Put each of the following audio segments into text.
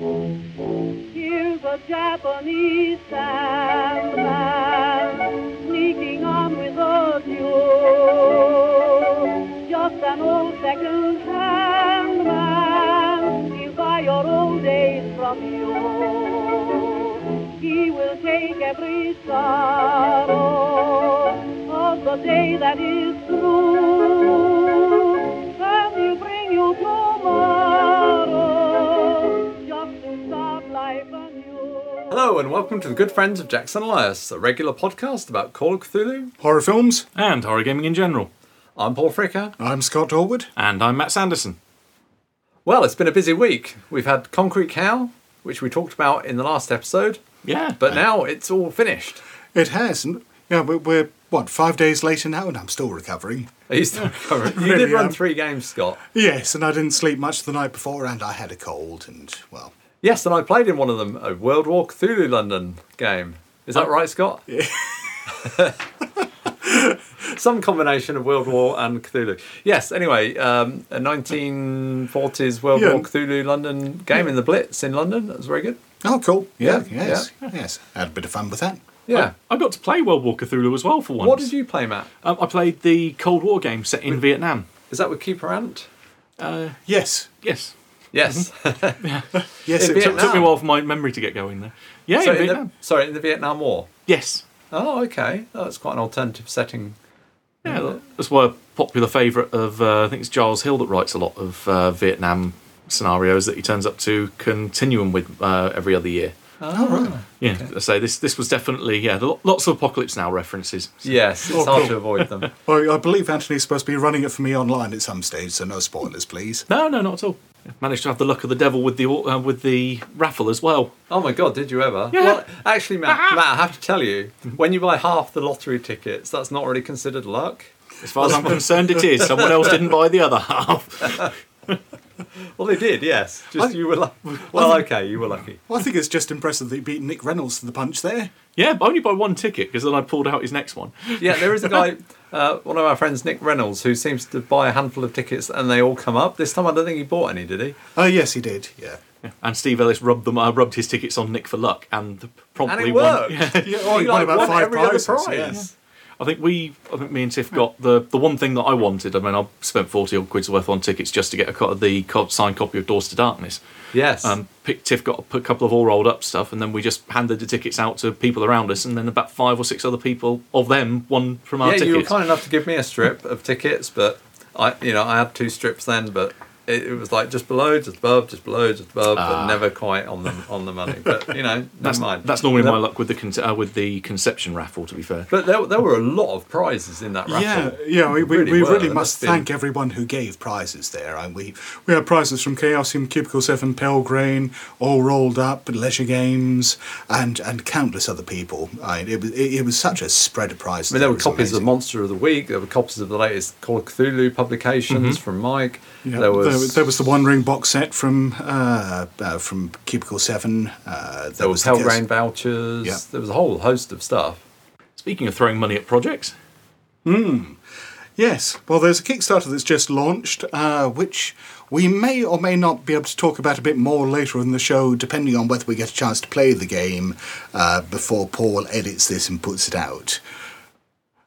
Here's a Japanese sandman sneaking on with a mule. Just an old second-hand man, he'll buy your old days from you. He will take every sorrow of the day that is through, Hello and welcome to the Good Friends of Jackson Elias, a regular podcast about Call of Cthulhu. Horror films. and horror gaming in general. I'm Paul Fricker. I'm Scott Dorward. And I'm Matt Sanderson. Well, it's been a busy week. We've had Concrete Cow, which we talked about in the last episode, Yeah, but now it's all finished. It has. and, Yeah, we're, we're what five days later now, and I'm still recovering. Are you still recovering? You Really did run am. three games, Scott. Yes, and I didn't sleep much the night before, and I had a cold, and well, Yes, and I played in one of them, a World War Cthulhu London game. Is that right, Scott? Yeah. Some combination of World War and Cthulhu. Yes, anyway, um, a 1940s World Yeah. War Cthulhu London game in the Blitz in London. That was very good. oh, cool. Yeah, Yeah, yes, yes. Had a bit of fun with that. Yeah. I got to play World War Cthulhu as well for once. What did you play, Matt? Um, I played the Cold War game set in Vietnam. Is that with Keeper Ant? Uh, Yes, yes. Yes. yes. In it Vietnam. took- Took me a while for my memory to get going there. Yeah, so in in the, sorry, in the Vietnam War. Yes. Oh, okay. Oh, that's quite an alternative setting. Yeah, that's why a popular favourite of uh, I think it's Giles Hill that writes a lot of uh, Vietnam scenarios that he turns up to Continuum with uh, every other year. Oh, right. Yeah, I say this this was definitely yeah lots of Apocalypse Now references. Yes, it's Oh, hard cool. to avoid them. Well, I believe Anthony's supposed to be running it for me online at some stage, so no spoilers, please. No, no, not at all. Managed to have the luck of the devil with the uh, with the raffle as well. Oh my god, did you ever? Yeah. Well, actually, Matt, Matt, I have to tell you, when you buy half the lottery tickets, that's not really considered luck. As far as I'm concerned, it is. Someone else didn't buy the other half. Well, they did, yes. Just I- you were lucky. Well, okay, you were lucky. Well, I think it's just impressive that he beat Nick Reynolds to the punch there. Yeah, only by one ticket because then I pulled out his next one. Yeah, there is a guy, uh, one of our friends, Nick Reynolds, who seems to buy a handful of tickets and they all come up. This time, I don't think he bought any, did he? Oh, yes, he did. Yeah. And Steve Ellis rubbed them. uh, rubbed his tickets on Nick for luck, and promptly And it won. Yeah. Yeah, oh, he He, won about won five every other prizes. prize. yeah. I think we, I think me and Tiff got the the one thing that I wanted. I mean, I spent forty odd quid's worth on tickets just to get a co- the co- signed copy of Doors to Darkness. Yes. Um, Pick, Tiff got a couple of all rolled up stuff, and then we just handed the tickets out to people around us, and then about five or six other people of them won from our yeah, tickets. you were kind enough to give me a strip of tickets, but I, you know, I had two strips then, but it, it was like just below, just above, just below, just above, but never quite on the on the money. But you know, that's never mind. that's normally There- my luck with the con- uh, with the conception raffle. To be fair, But there, there were a lot of prizes in that raffle. Yeah, yeah, we, we Really really, we were. really must must been- thank everyone who gave prizes there. And we we had prizes from Chaosium, Cubicle Seven, Pelgrane, all rolled up, Leisure Games, and and countless other people. I, mean, it was it, it was such a spread of prizes. I mean, there were was copies of amazing. Monster of the Week. There were copies of the latest Call of Cthulhu publications from Mike. Yeah, there was there, was the One Ring box set from uh, uh, from Cubicle Seven. Uh, there, there was the Pelgrane Chaos- vouchers. Yeah. There was a whole host of stuff. speaking of throwing money at projects, Yes, well, there's a Kickstarter that's just launched, uh, which we may or may not be able to talk about a bit more later in the show, depending on whether we get a chance to play the game uh, before Paul edits this and puts it out.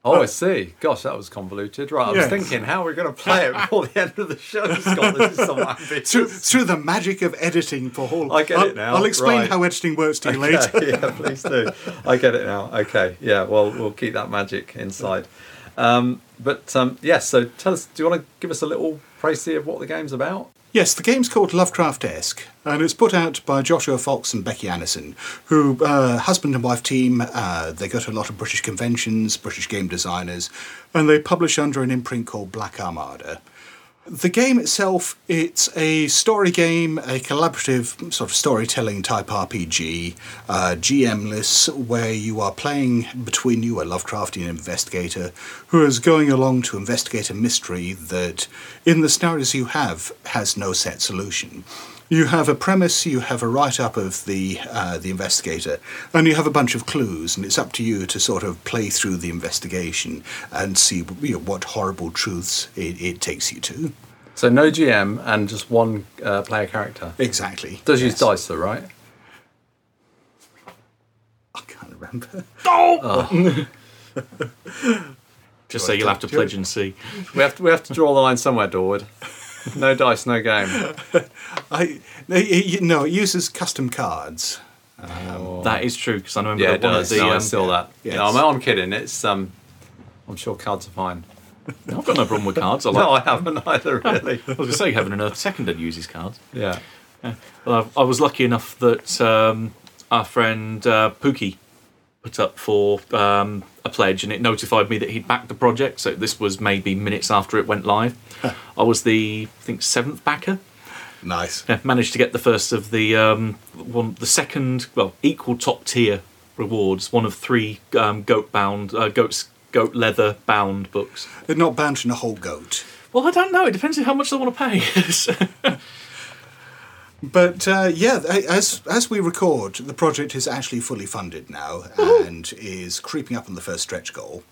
Oh, I see. Gosh, that was convoluted. Right, I was thinking, how are we going to play it before the end of the show, Scott? This is so Through, ambitious. through the magic of editing, Paul. I get it now, I'll explain right. how editing works to you later. Okay, yeah, please do. I get it now. Okay, yeah. Well, we'll keep that magic inside. Um, but um, yes, so tell us. Do you want to give us a little précis of what the game's about? Yes, the game's called Lovecraft-esque, and it's put out by Joshua Fox and Becky Annison, who, uh, husband and wife team, uh, they go to a lot of British conventions, British game designers, and they publish under an imprint called Black Armada. The game itself, it's a story game, a collaborative sort of storytelling type RPG, uh, GM-less, where you are playing between you a Lovecraftian investigator who is going along to investigate a mystery that, in the scenarios you have, has no set solution. You have a premise, you have a write up of the uh, the investigator, and you have a bunch of clues, and it's up to you to sort of play through the investigation and see you know, what horrible truths it, it takes you to. So no GM and just one uh, player character. Exactly. Does use dice though, right? I can't remember. Oh. Just say you'll have to Do you- pledge and see. We have to we have to draw the line somewhere, Dorward. No dice, no game. I no, it, no, it uses custom cards. That is true because I remember Yeah, it that one does. of the. no, I um, still that. Yes. No, I'm, I'm kidding. It's um, I'm sure cards are fine. I've got no problem with cards. I, like, No, I haven't either. Really. I was going to say Heaven and Earth Seconded uses cards. Yeah. Well, I, I was lucky enough that um, our friend uh, Pookie put up for um, a pledge, and it notified me that he'd backed the project. So this was maybe minutes after it went live. I was the I think seventh backer. Nice. Yeah, managed to get the first of the um, one, the second, well, equal top tier rewards. One of three um, goat bound, uh, goats, goat leather bound books. They're not bound in a whole goat. Well, I don't know. It depends on how much they want to pay. But uh, yeah, as as we record, the project is actually fully funded now and is creeping up on the first stretch goal.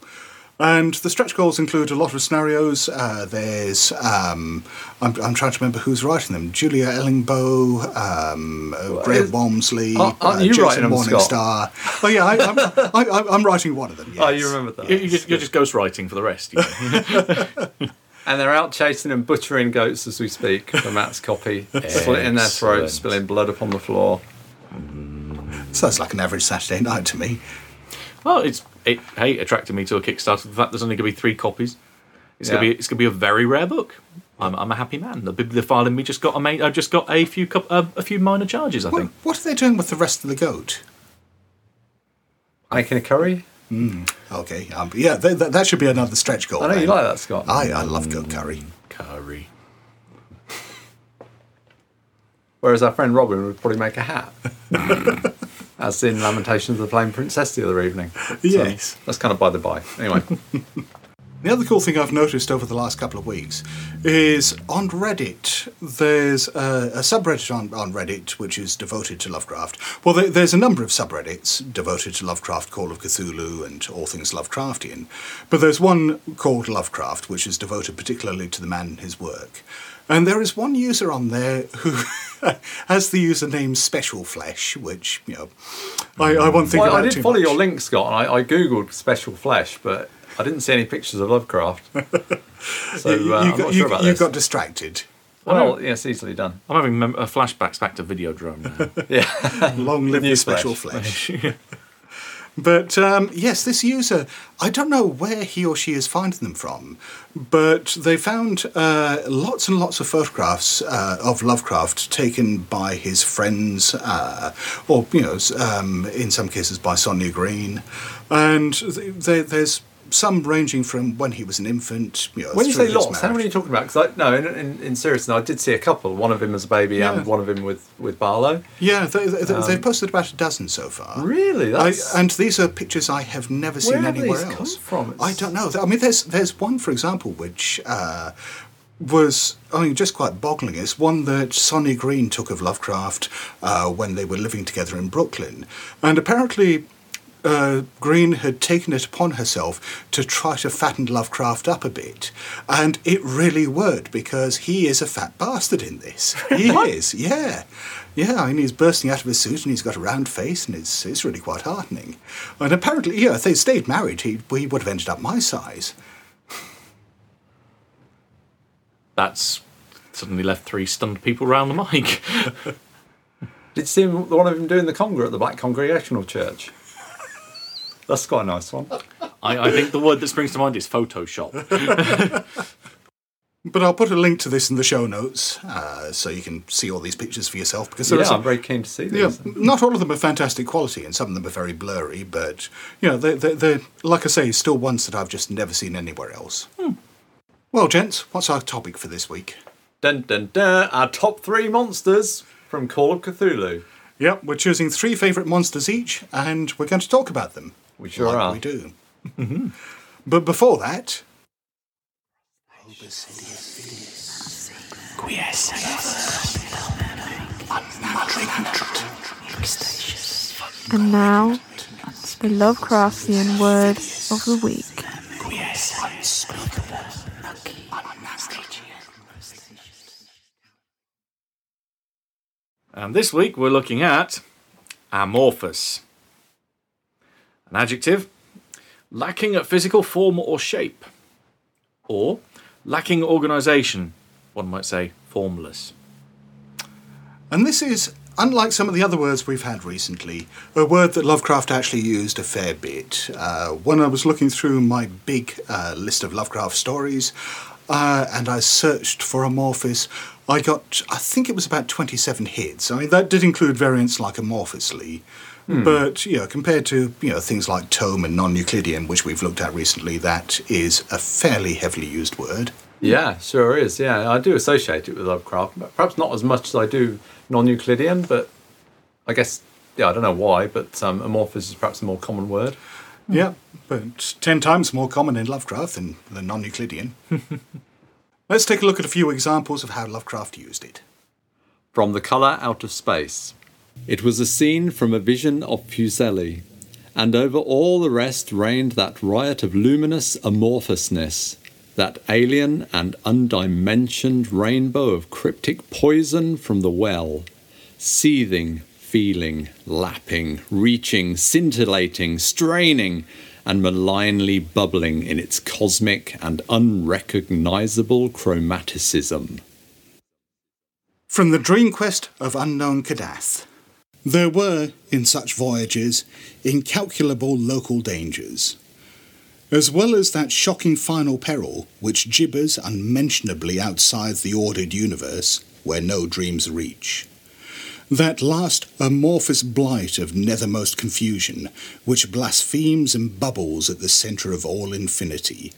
And the stretch goals include a lot of scenarios. Uh, there's um, I'm, I'm trying to remember who's writing them: Julia Ellingboe, um, uh, Graham is- Walmsley, Aren't- aren't uh, you Jason Morningstar. Oh yeah, I, I'm, I, I'm, I'm writing one of them. Yes. Oh, you remember that? You- you're, just, you're just ghostwriting for the rest. You know? And they're out chasing and butchering goats as we speak for Matt's copy, slitting their throats, spilling blood upon the floor. Sounds like an average Saturday night to me. well, it's it. Hey, attracted me to a Kickstarter. The fact there's only going to be three copies. It's Yeah. gonna be it's gonna be a very rare book. I'm, I'm a happy man. The bibliophile in me just got a main, I've just got a few coup- uh, a few minor charges. I What, think. what are they doing with the rest of the goat? Making a curry? Mm. Okay, um, yeah, th- th- that should be another stretch goal. I know you eh? like that, Scott. I, I love goat mm, curry. Curry. Whereas our friend Robin would probably make a hat. As in Lamentations of the Flame Princess the other evening. So Yes. that's kind of by the by. Anyway, The other cool thing I've noticed over the last couple of weeks is on Reddit, there's a, a subreddit on, on Reddit which is devoted to Lovecraft. Well, there, there's a number of subreddits devoted to Lovecraft, Call of Cthulhu, and all things Lovecraftian. But there's one called Lovecraft, which is devoted particularly to the man and his work. And there is one user on there who has the username Special Flesh, which, you know, I, I won't think well, about I did follow much. your link, Scott, and I, I googled special flesh, but I didn't see any pictures of Lovecraft. So You- uh, you I'm got, not you, sure about you this. got distracted. well, yes, easily done. I'm having mem- uh, flashbacks back to Videodrome now. Yeah. Long live the News special flesh. flesh. But um, yes, this user, I don't know where he or she is finding them from, but they found uh, lots and lots of photographs uh, of Lovecraft taken by his friends, uh, or, you know, um, in some cases by Sonia Greene. And th- they, there's some ranging from when he was an infant. You know, When you say his lots, how many are you talking about? Because no, in, in, in seriousness, I did see a couple. One of him as a baby Yeah. and one of him with with Barlow. Yeah, they, they, they've posted about a dozen so far. Um, Really? I, and these are pictures I have never seen Where have anywhere else. from? I don't know. I mean, there's there's one, for example, which uh, was I mean just quite boggling. It's one that Sonia Greene took of Lovecraft uh, when they were living together in Brooklyn, and apparently. Uh, Greene had taken it upon herself to try to fatten Lovecraft up a bit, and it really worked because he is a fat bastard in this. He is, yeah, yeah. I mean, he's bursting out of his suit and he's got a round face, and it's it's really quite heartening. And apparently, yeah, if they stayed married, he he would have ended up my size. That's suddenly left three stunned people round the mic. Did you see him- one of them doing the conga at the Black Congregational Church? That's quite a nice one. I, I think the word that springs to mind is Photoshop. But I'll put a link to this in the show notes uh, so you can see all these pictures for yourself because there Yeah, are some, I'm very keen to see Yeah, not all of them are fantastic quality, and some of them are very blurry. But you know, they're, they're, they're like I say, still ones that I've just never seen anywhere else. Well, gents, what's our topic for this week? Dun dun dun! Our top three monsters from Call of Cthulhu. Yep, we're choosing three favourite monsters each, and we're going to talk about them. We sure like are. We do. Mm-hmm. But before that. And now, the Lovecraftian word of the week. And this week we're looking at amorphous. An adjective lacking at physical form or shape, or lacking organisation, one might say formless. And this is, unlike some of the other words we've had recently, a word that Lovecraft actually used a fair bit. Uh, when I was looking through my big uh, list of Lovecraft stories, uh, and I searched for amorphous, I got, I think it was about 27 hits. I mean, that did include variants like amorphously. But you know, compared to you know things like tome and non-Euclidean, which we've looked at recently, that is a fairly heavily used word. Yeah, sure is. Yeah, I do associate it with Lovecraft. but Perhaps not as much as I do non-Euclidean, but I guess yeah, I don't know why, but um, amorphous is perhaps a more common word. Yeah, but ten times more common in Lovecraft than the non-Euclidean. Let's take a look at a few examples of how Lovecraft used it. From the colour out of space. It was a scene from a vision of Fuseli, and over all the rest reigned that riot of luminous amorphousness, that alien and undimensioned rainbow of cryptic poison from the well, seething, feeling, lapping, reaching, scintillating, straining, and malignly bubbling in its cosmic and unrecognizable chromaticism. From the dream quest of unknown Kadath. There were, in such voyages, incalculable local dangers. As well as that shocking final peril which gibbers unmentionably outside the ordered universe, where no dreams reach. That last amorphous blight of nethermost confusion, which blasphemes and bubbles at the centre of all infinity.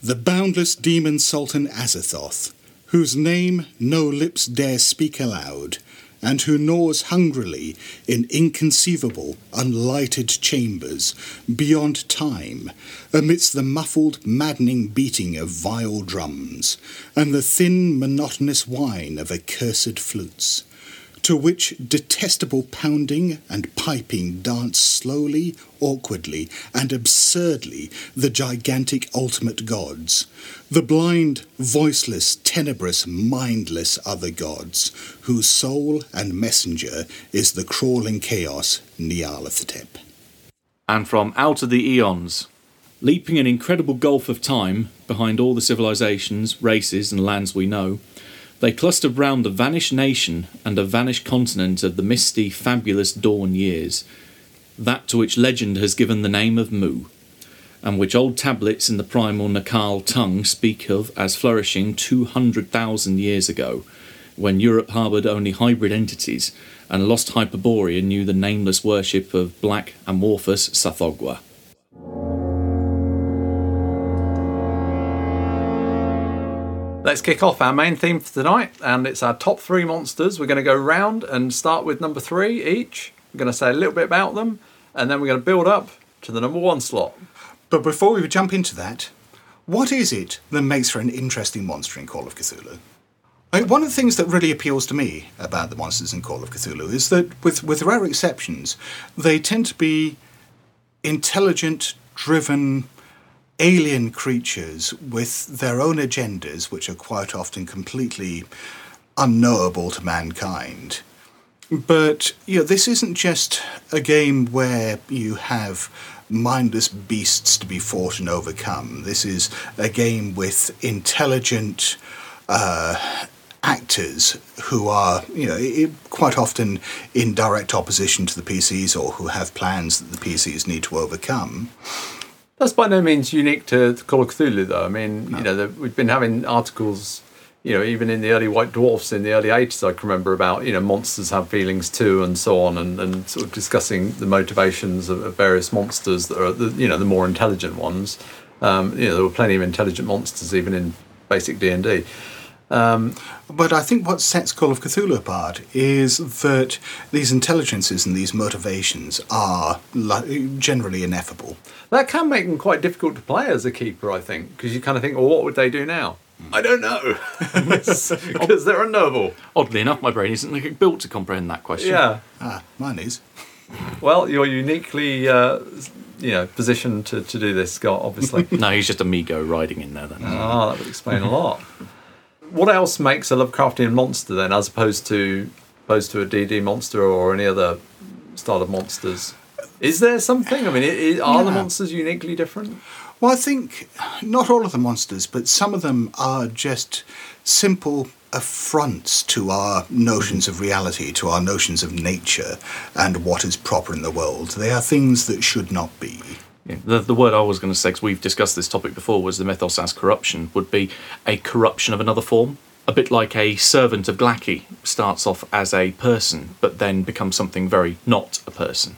The boundless demon Sultan Azathoth, whose name no lips dare speak aloud, and who gnaws hungrily in inconceivable, unlighted chambers beyond time, amidst the muffled, maddening beating of vile drums, and the thin, monotonous whine of accursed flutes to which detestable pounding and piping dance slowly, awkwardly, and absurdly the gigantic ultimate gods, the blind, voiceless, tenebrous, mindless other gods, whose soul and messenger is the crawling chaos Nyarlathotep. And from out of the eons, leaping an incredible gulf of time behind all the civilizations, races, and lands we know, they clustered round the vanished nation and a vanished continent of the misty, fabulous dawn years, that to which legend has given the name of Mu, and which old tablets in the primal Naacal tongue speak of as flourishing 200,000 years ago, when Europe harboured only hybrid entities, and lost Hyperborea knew the nameless worship of black amorphous Tsathoggua. Let's kick off our main theme for tonight, and it's our top three monsters. We're going to go round and start with number three each. We're going to say a little bit about them, and then we're going to build up to the number one slot. But before we jump into that, what is it that makes for an interesting monster in Call of Cthulhu? I mean, one of the things that really appeals to me about the monsters in Call of Cthulhu is that, with, with rare exceptions, they tend to be intelligent, driven, alien creatures with their own agendas, which are quite often completely unknowable to mankind. But you know, this isn't just a game where you have mindless beasts to be fought and overcome. This is a game with intelligent uh, actors who are, you know, quite often in direct opposition to the PCs or who have plans that the PCs need to overcome. That's by no means unique to Call of Cthulhu, though. I mean, you know, the, we've been having articles, you know, even in the early White Dwarfs in the early 80s, I can remember about, you know, monsters have feelings too and so on, and, and sort of discussing the motivations of, of various monsters that are, the, you know, the more intelligent ones. Um, you know, there were plenty of intelligent monsters even in basic D&D. But I think what sets Call of Cthulhu apart is that these intelligences and these motivations are li- generally ineffable. That can make them quite difficult to play as a keeper, I think, because you kind of think, well, what would they do now? I don't know, because they're unknowable. Oddly enough, my brain isn't built to comprehend that question. Yeah. Ah, mine is. Well, you're uniquely, uh, you know, positioned to, to do this, Scott. Obviously. No, he's just a Mi-Go riding in there then. Ah, that would explain a lot. What else makes a Lovecraftian monster then, as opposed to opposed to a DD monster or any other style of monsters. Is there something? I mean, i i are the monsters uniquely different? Well, I think not all of the monsters, but some of them are just simple affronts to our notions of reality, to our notions of nature and what is proper in the world. They are things that should not be. The, the word I was going to say, because we've discussed this topic before, was the mythos as corruption, would be a corruption of another form. A bit like a servant of Glaaki starts off as a person, but then becomes something very not a person.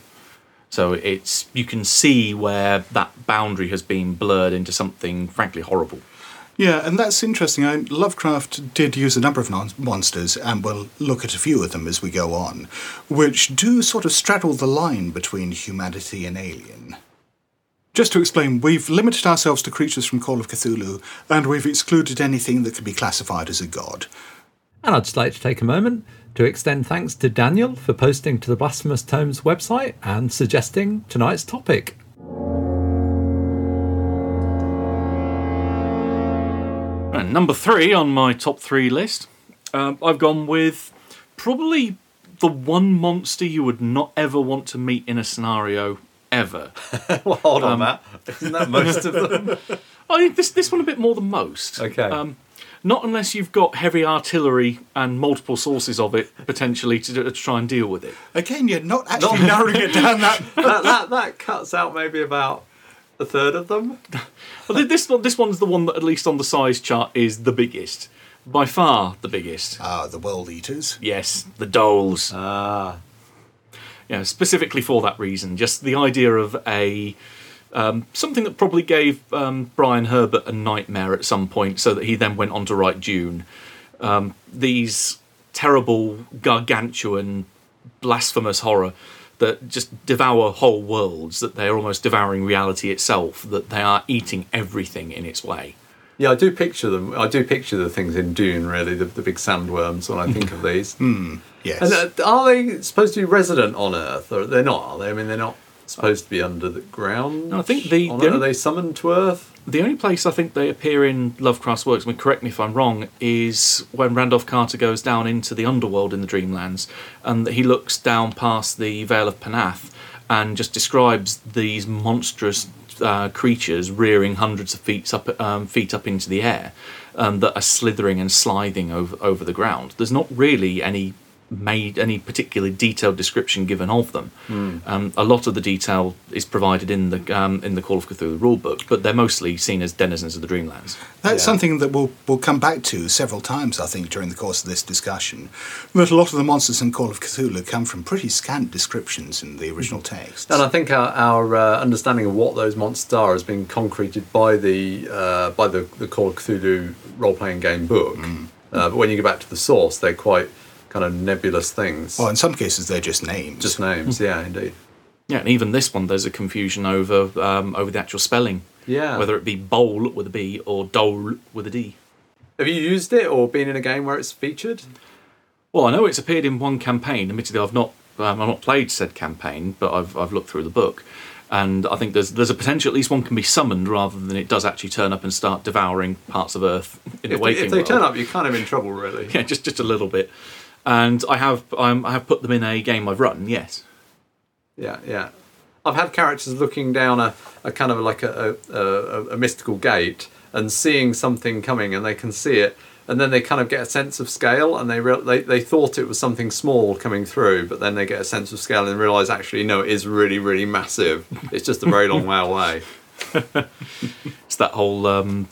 So it's you can see where that boundary has been blurred into something frankly horrible. Yeah, and that's interesting. I, Lovecraft did use a number of non- monsters, and we'll look at a few of them as we go on, which do sort of straddle the line between humanity and alien. Just to explain, we've limited ourselves to creatures from Call of Cthulhu, and we've excluded anything that could be classified as a god. And I'd just like to take a moment to extend thanks to Daniel for posting to the Blasphemous Tomes website and suggesting tonight's topic. And number three on my top three list, um, I've gone with probably the one monster you would not ever want to meet in a scenario ever. Well, hold on, Matt. Isn't that most of them? I think this this one a bit more than most. Okay. Um, not unless you've got heavy artillery and multiple sources of it potentially to, to try and deal with it. Again, you're not actually narrowing it down that. that, that, that cuts out maybe about a third of them. Well, th- this one, this one's the one that at least on the size chart is the biggest, by far the biggest. Ah, the world eaters. Yes, the Dholes. Ah. Yeah, specifically for that reason. Just the idea of a um, something that probably gave um, Brian Herbert a nightmare at some point, so that he then went on to write Dune. Um, these terrible, gargantuan, blasphemous horror that just devour whole worlds. That they are almost devouring reality itself. That they are eating everything in its way. Yeah, I do picture them. I do picture the things in Dune, really, the, the big sandworms when I think of these. Yes. And uh, are they supposed to be resident on Earth? Or they're not, are they? I mean, they're not supposed to be under the ground. No, I think the, the only, are they summoned to Earth? The only place I think they appear in Lovecraft's works, I mean, correct me if I'm wrong, is when Randolph Carter goes down into the underworld in the Dreamlands, and he looks down past the Vale of Pnath and just describes these monstrous uh, creatures rearing hundreds of feet up, um, feet up into the air, um, that are slithering and sliding over over the ground. There's not really any made any particularly detailed description given of them. Um, a lot of the detail is provided in the um, in the Call of Cthulhu rulebook, but they're mostly seen as denizens of the Dreamlands. That's Yeah. something that we'll, we'll come back to several times, I think, during the course of this discussion. That a lot of the monsters in Call of Cthulhu come from pretty scant descriptions in the original text. And I think our, our uh, understanding of what those monsters are has been concreted by the uh, by the, the Call of Cthulhu role playing game book. Uh, but when you go back to the source, they're quite kind of nebulous things. Well, in some cases, they're just names. Just names, yeah, indeed. Yeah, and even this one, there's a confusion over um, over the actual spelling, Yeah. whether it be Bhole with a B or Dhole with a D. Have you used it or been in a game where it's featured? Well, I know it's appeared in one campaign. Admittedly, I've not um, I've not played said campaign, but I've I've looked through the book, and I think there's there's a potential at least one can be summoned rather than it does actually turn up and start devouring parts of Earth in the If they, waking if they world. turn up, you're kind of in trouble, really. yeah, just just a little bit. And I have um, I have put them in a game I've run. Yes. Yeah, yeah. I've had characters looking down a, a kind of like a, a, a, a mystical gate and seeing something coming, and they can see it, and then they kind of get a sense of scale, and they re- they they thought it was something small coming through, but then they get a sense of scale and realize actually no, it is really really massive. It's just a very long way away. It's that whole um,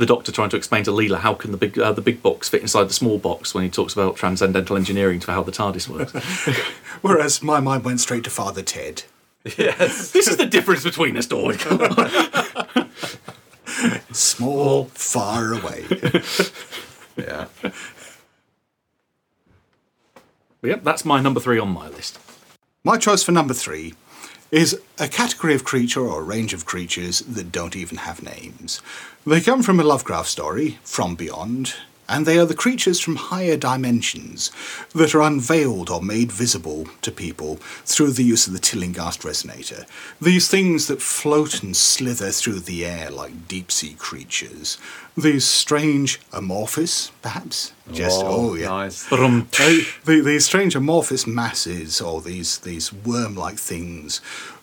the Doctor trying to explain to Leela how can the big uh, the big box fit inside the small box when he talks about transcendental engineering to how the TARDIS works. Whereas my mind went straight to Father Ted. Yes. this is the difference between us, Dawn. Small, far away. yeah. yep, that's my number three on my list. My choice for number three is a category of creature or a range of creatures that don't even have names. They come from a Lovecraft story, From Beyond, and they are the creatures from higher dimensions that are unveiled or made visible to people through the use of the Tillinghast resonator. These things that float and slither through the air like deep sea creatures. These strange amorphous, perhaps? Just oh, oh, yeah. nice. They- the, these strange amorphous masses, or these, these worm like things,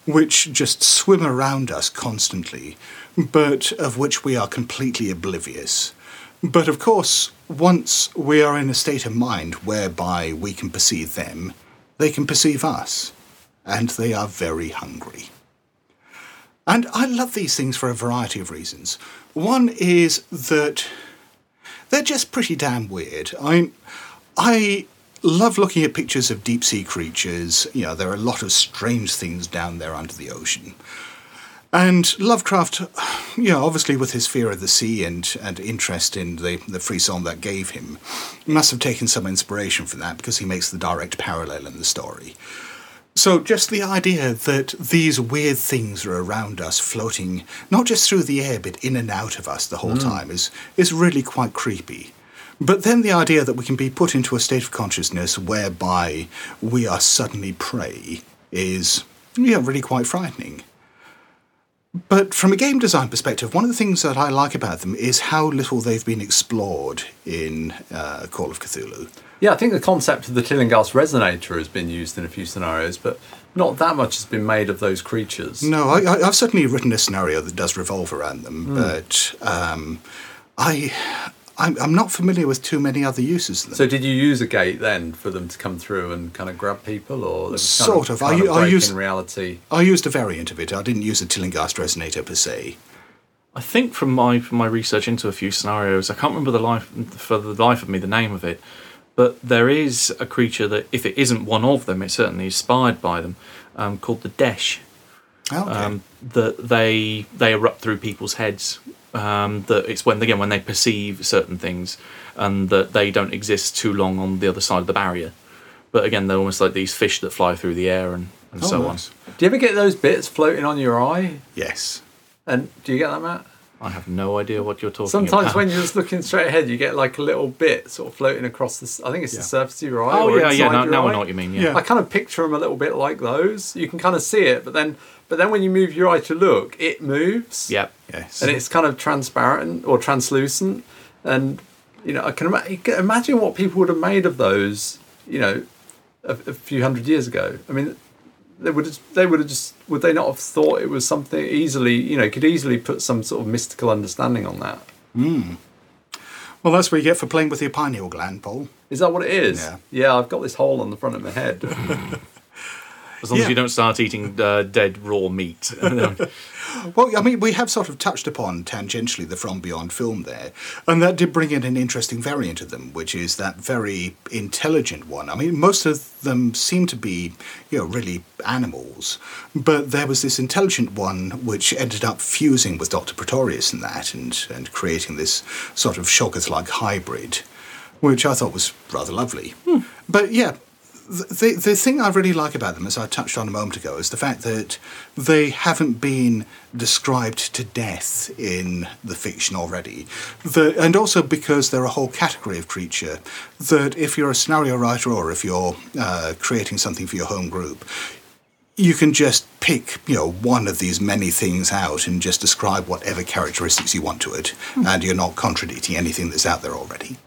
which just swim around us constantly, but of which we are completely oblivious. But of course, once we are in a state of mind whereby we can perceive them, they can perceive us, and they are very hungry. And I love these things for a variety of reasons. One is that they're just pretty damn weird. I, I love looking at pictures of deep sea creatures. You know, there are a lot of strange things down there under the ocean. And Lovecraft, you know, obviously with his fear of the sea and, and interest in the, the frisson that gave him, must have taken some inspiration from that because he makes the direct parallel in the story. So just the idea that these weird things are around us, floating not just through the air but in and out of us the whole hmm. time, is is really quite creepy. But then the idea that we can be put into a state of consciousness whereby we are suddenly prey is yeah really quite frightening. But from a game design perspective, one of the things that I like about them is how little they've been explored in uh, Call of Cthulhu. Yeah, I think the concept of the Tillinghast resonator has been used in a few scenarios, but not that much has been made of those creatures. No, I, I, I've certainly written a scenario that does revolve around them, but um, I, I'm, I'm not familiar with too many other uses of. So did you use a gate then for them to come through and kind of grab people, or it was kind Sort of. I kind u- I break used- in reality? I used a variant of it. I didn't use a Tillinghast resonator per se. I think from my from my research into a few scenarios, I can't remember the life for the life of me the name of it, but there is a creature that, if it isn't one of them, it's certainly inspired by them, um, called the Desh. Oh, okay. Um, that they they erupt through people's heads. Um, that it's when again when they perceive certain things, and that they don't exist too long on the other side of the barrier. But again, they're almost like these fish that fly through the air and, and Oh, so nice. Do you ever get those bits floating on your eye? yes. And do you get that, Matt? On. I have no idea what you're talking about. Sometimes about. when you're just looking straight ahead, you get like a little bit sort of floating across the. I think it's Yeah. the surface of your eye. oh or yeah, yeah. inside Now, your now I know what you mean. Yeah. Yeah. I kind of picture them a little bit like those. You can kind of see it, but then, but then when you move your eye to look, it moves. Yep. Yes. and it's kind of transparent or translucent, and you know I can, ima- can imagine what people would have made of those. You know, a, a few hundred years ago. I mean, they would have, they would have just would they not have thought it was something easily you know could easily put some sort of mystical understanding on that. Hmm. well, that's what you get for playing with your pineal gland, Paul. Is that what it is? Yeah. Yeah. I've got this hole on the front of my head. As long Yeah. as you don't start eating uh, dead raw meat. Well, I mean, we have sort of touched upon tangentially the From Beyond film there, and that did bring in an interesting variant of them, which is that very intelligent one. I mean, most of them seem to be, you know, really animals, but there was this intelligent one which ended up fusing with Dr. Pretorius in that, and, and creating this sort of Shoggoth-like hybrid, which I thought was rather lovely. But yeah, the, the thing I really like about them, as I touched on a moment ago, is the fact that they haven't been described to death in the fiction already. The, and also because they're a whole category of creature that if you're a scenario writer or if you're uh, creating something for your home group, you can just pick, you know, one of these many things out and just describe whatever characteristics you want to it, and you're not contradicting anything that's out there already.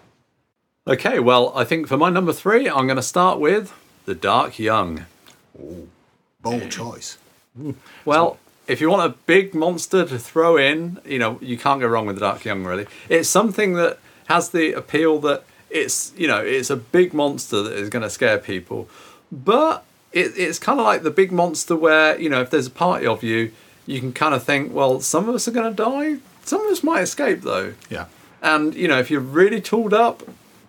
Okay, well, I think for my number three, I'm going to start with the Dark Young. Ooh, Bold choice. Well, if you want a big monster to throw in, you know, you can't go wrong with the Dark Young, really. It's something that has the appeal that it's, you know, it's a big monster that is going to scare people. But it, it's kind of like the big monster where, you know, if there's a party of you, you can kind of think, well, some of us are going to die. Some of us might escape, though. Yeah. And, you know, if you're really tooled up,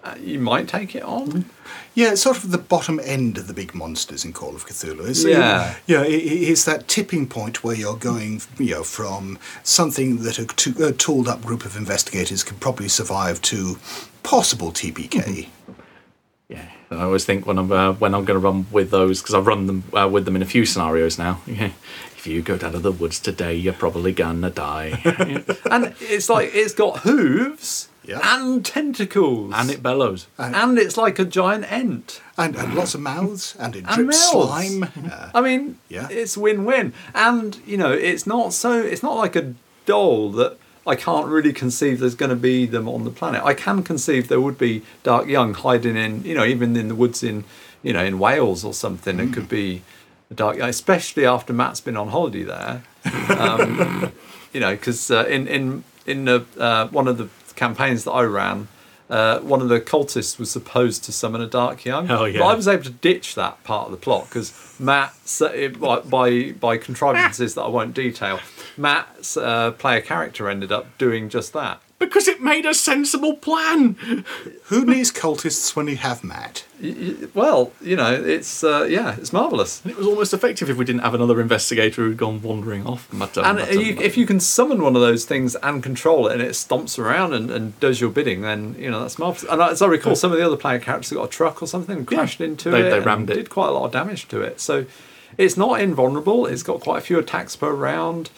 uh, you might take it on. Yeah, it's sort of the bottom end of the big monsters in Call of Cthulhu. It's, Yeah. yeah. It, it's that tipping point where you're going, you know, from something that a, to, a tooled up group of investigators can probably survive to possible TPK. Yeah, I always think when I'm uh, when I'm going to run with those because I've run them uh, with them in a few scenarios now. if you go down to the woods today, you're probably gonna die. And it's like, it's got hooves. Yeah. and tentacles, And it bellows. and it's like a giant ent. And, and lots of mouths, and it And drips slime. Uh, I mean, Yeah. it's win-win, and you know, it's not so. It's not like a Dhole that I can't really conceive there's going to be them on the planet. I can conceive there would be dark young hiding in, you know, even in the woods in, you know, in Wales or something. It could be a dark young, especially after Matt's been on holiday there. Um, you know, because uh, in in in the, uh, one of the campaigns that I ran. Uh, one of the cultists was supposed to summon a dark young. Oh, yeah. But I was able to ditch that part of the plot because Matt, by by by contrivances that I won't detail, Matt's uh, player character ended up doing just that. Because it made a sensible plan. who needs cultists when you have Matt? Y- y- Well, you know, it's uh, yeah, it's marvelous. It was almost effective if we didn't have another investigator who'd gone wandering off. But, um, And but, uh, um, if you can summon one of those things and control it, and it stomps around and, and does your bidding, then you know that's marvelous. And as I recall, some of the other player characters got a truck or something and crashed into They- it. they and rammed it. Did quite a lot of damage to it. So it's not invulnerable. It's got quite a few attacks per round.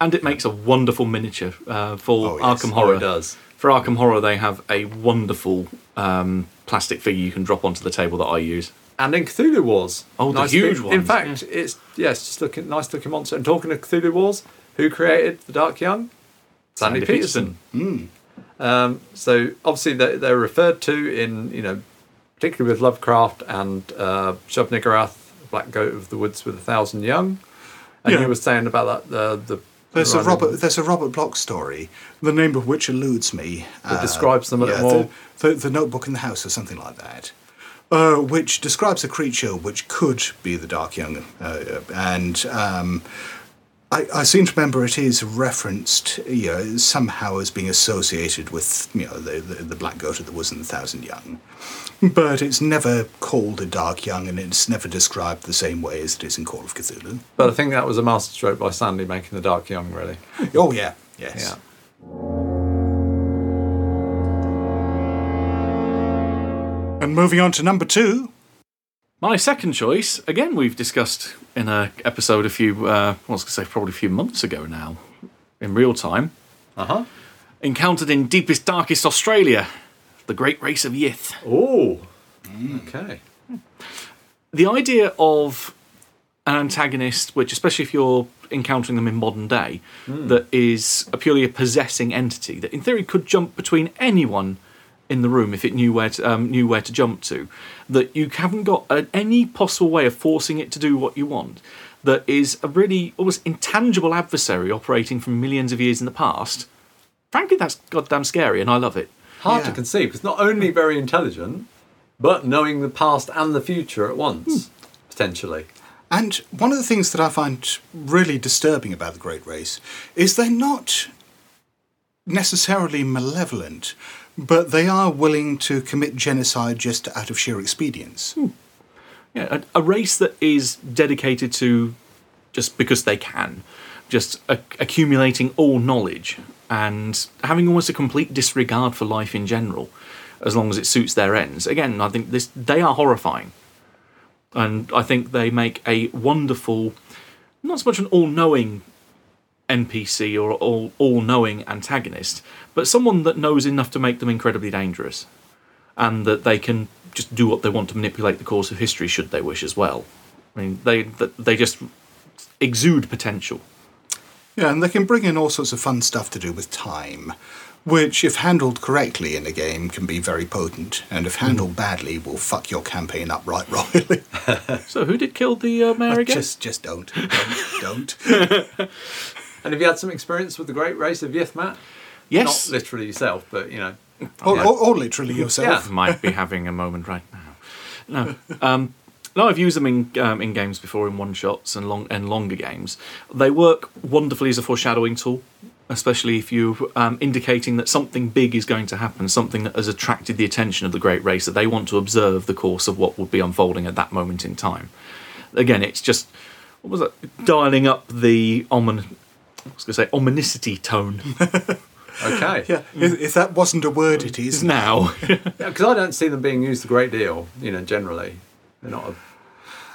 And it makes a wonderful miniature uh, for Oh, yes. Arkham Oh, Horror. it does. For Arkham Horror, they have a wonderful um, plastic figure you can drop onto the table that I use. And in Cthulhu Wars. Oh, the nice huge big- ones, In fact, it's yes, just looking nice looking monster. And talking of Cthulhu Wars, who created the Dark Young? Sandy, Sandy Petersen. Um, so obviously they, they're referred to in you know, particularly with Lovecraft and uh, Shub Niggurath, Black Goat of the Woods with a Thousand Young. And Yeah. you were saying about that uh, the There's a Robert. There's a Robert Bloch story, the name of which eludes me. That describes them a little yeah, more. The, the, the Notebook in the House, or something like that, uh, which describes a creature which could be the Dark Young, uh, and um, I, I seem to remember it is referenced, you know, somehow as being associated with, you know, the, the, the Black Goat of the Woods and the Thousand Young. But it's never called a Dark Young, and it's never described the same way as it is in Call of Cthulhu. But I think that was a masterstroke by Sandy making the Dark Young really. Oh yeah, yes. Yeah. And moving on to number two. My second choice, again, we've discussed in a episode a few, uh, I was going to say probably a few months ago now, in real time. Uh huh. Encountered in deepest, darkest Australia, the great race of Yith. Oh. Okay. the idea of an antagonist, which especially if you're encountering them in modern day, that is a purely a possessing entity that in theory could jump between anyone in the room if it knew where to um, knew where to jump to, that you haven't got a, any possible way of forcing it to do what you want. That is a really almost intangible adversary operating from millions of years in the past. Frankly, that's goddamn scary, and I love it. Hard to conceive It's not only very intelligent, but knowing the past and the future at once, potentially. And one of the things that I find really disturbing about the Great Race is they're not necessarily malevolent, but they are willing to commit genocide just out of sheer expedience. Hmm. Yeah, a, a race that is dedicated to just because they can, just a, accumulating all knowledge and having almost a complete disregard for life in general, as long as it suits their ends. Again, I think this they are horrifying, and I think they make a wonderful, not so much an all-knowing NPC or all all-knowing antagonist, but someone that knows enough to make them incredibly dangerous and that they can just do what they want to manipulate the course of history should they wish as well. I mean, they they just exude potential. Yeah, and they can bring in all sorts of fun stuff to do with time, which, if handled correctly in a game, can be very potent, and if handled badly, will fuck your campaign up right royally. So, who did kill the uh, mayor again? just, just don't, don't, don't. And have you had some experience with the Great Race of Yith, Matt? yes, Not literally yourself, but you know. or, Yeah. or, or literally yourself. Yeah. might be having a moment right now. No, um, no, I've used them in um, in games before, in one shots and long and longer games. They work wonderfully as a foreshadowing tool, especially if you're um, indicating that something big is going to happen, something that has attracted the attention of the great race, that they want to observe the course of what would be unfolding at that moment in time. Again, it's just what was it? Dialing up the omin. I was going to say ominicity tone Okay. Yeah, if, if that wasn't a word, it is. now. Because I don't see them being used a great deal, you know, generally. They're not a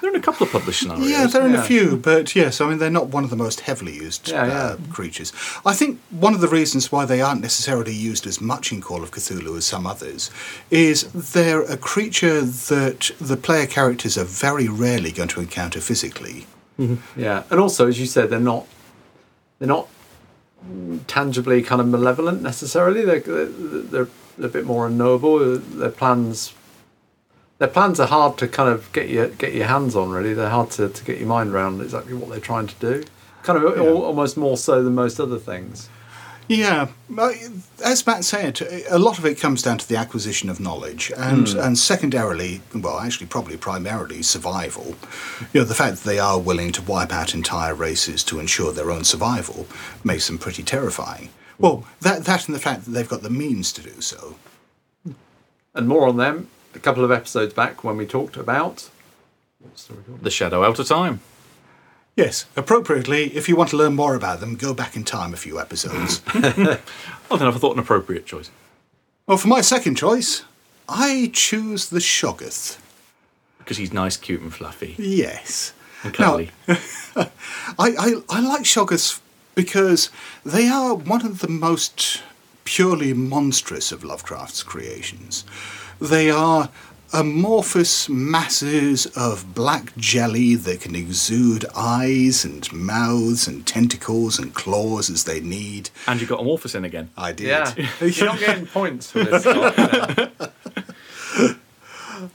They're in a couple of published scenarios. Yeah, they're in yeah. a few, but yes, I mean they're not one of the most heavily used Yeah, uh, yeah. creatures. I think one of the reasons why they aren't necessarily used as much in Call of Cthulhu as some others is they're a creature that the player characters are very rarely going to encounter physically. Yeah, and also as you said, they're not they're not tangibly kind of malevolent necessarily. They're they're, they're a bit more unknowable. Their plans their plans are hard to kind of get your get your hands on. Really, they're hard to, to get your mind around exactly what they're trying to do. Kind of al- almost more so than most other things. Yeah, uh, as Matt said, a lot of it comes down to the acquisition of knowledge, and and secondarily, well, actually, probably primarily survival. You know, the fact that they are willing to wipe out entire races to ensure their own survival makes them pretty terrifying. Well, that that and the fact that they've got the means to do so. And more on them a couple of episodes back when we talked about what's the? The Shadow Out of Time. Yes, appropriately, if you want to learn more about them, go back in time a few episodes. Know if I thought an appropriate choice. well, for my second choice, I choose the Shoggoth. Because he's nice, cute, and fluffy. Yes. And Now, cuddly. I, I, I like Shoggoths because they are one of the most purely monstrous of Lovecraft's creations. They are amorphous masses of black jelly that can exude eyes and mouths and tentacles and claws as they need. and you got Amorphous in again. I did. Yeah, you're not getting points for this. Scott, you.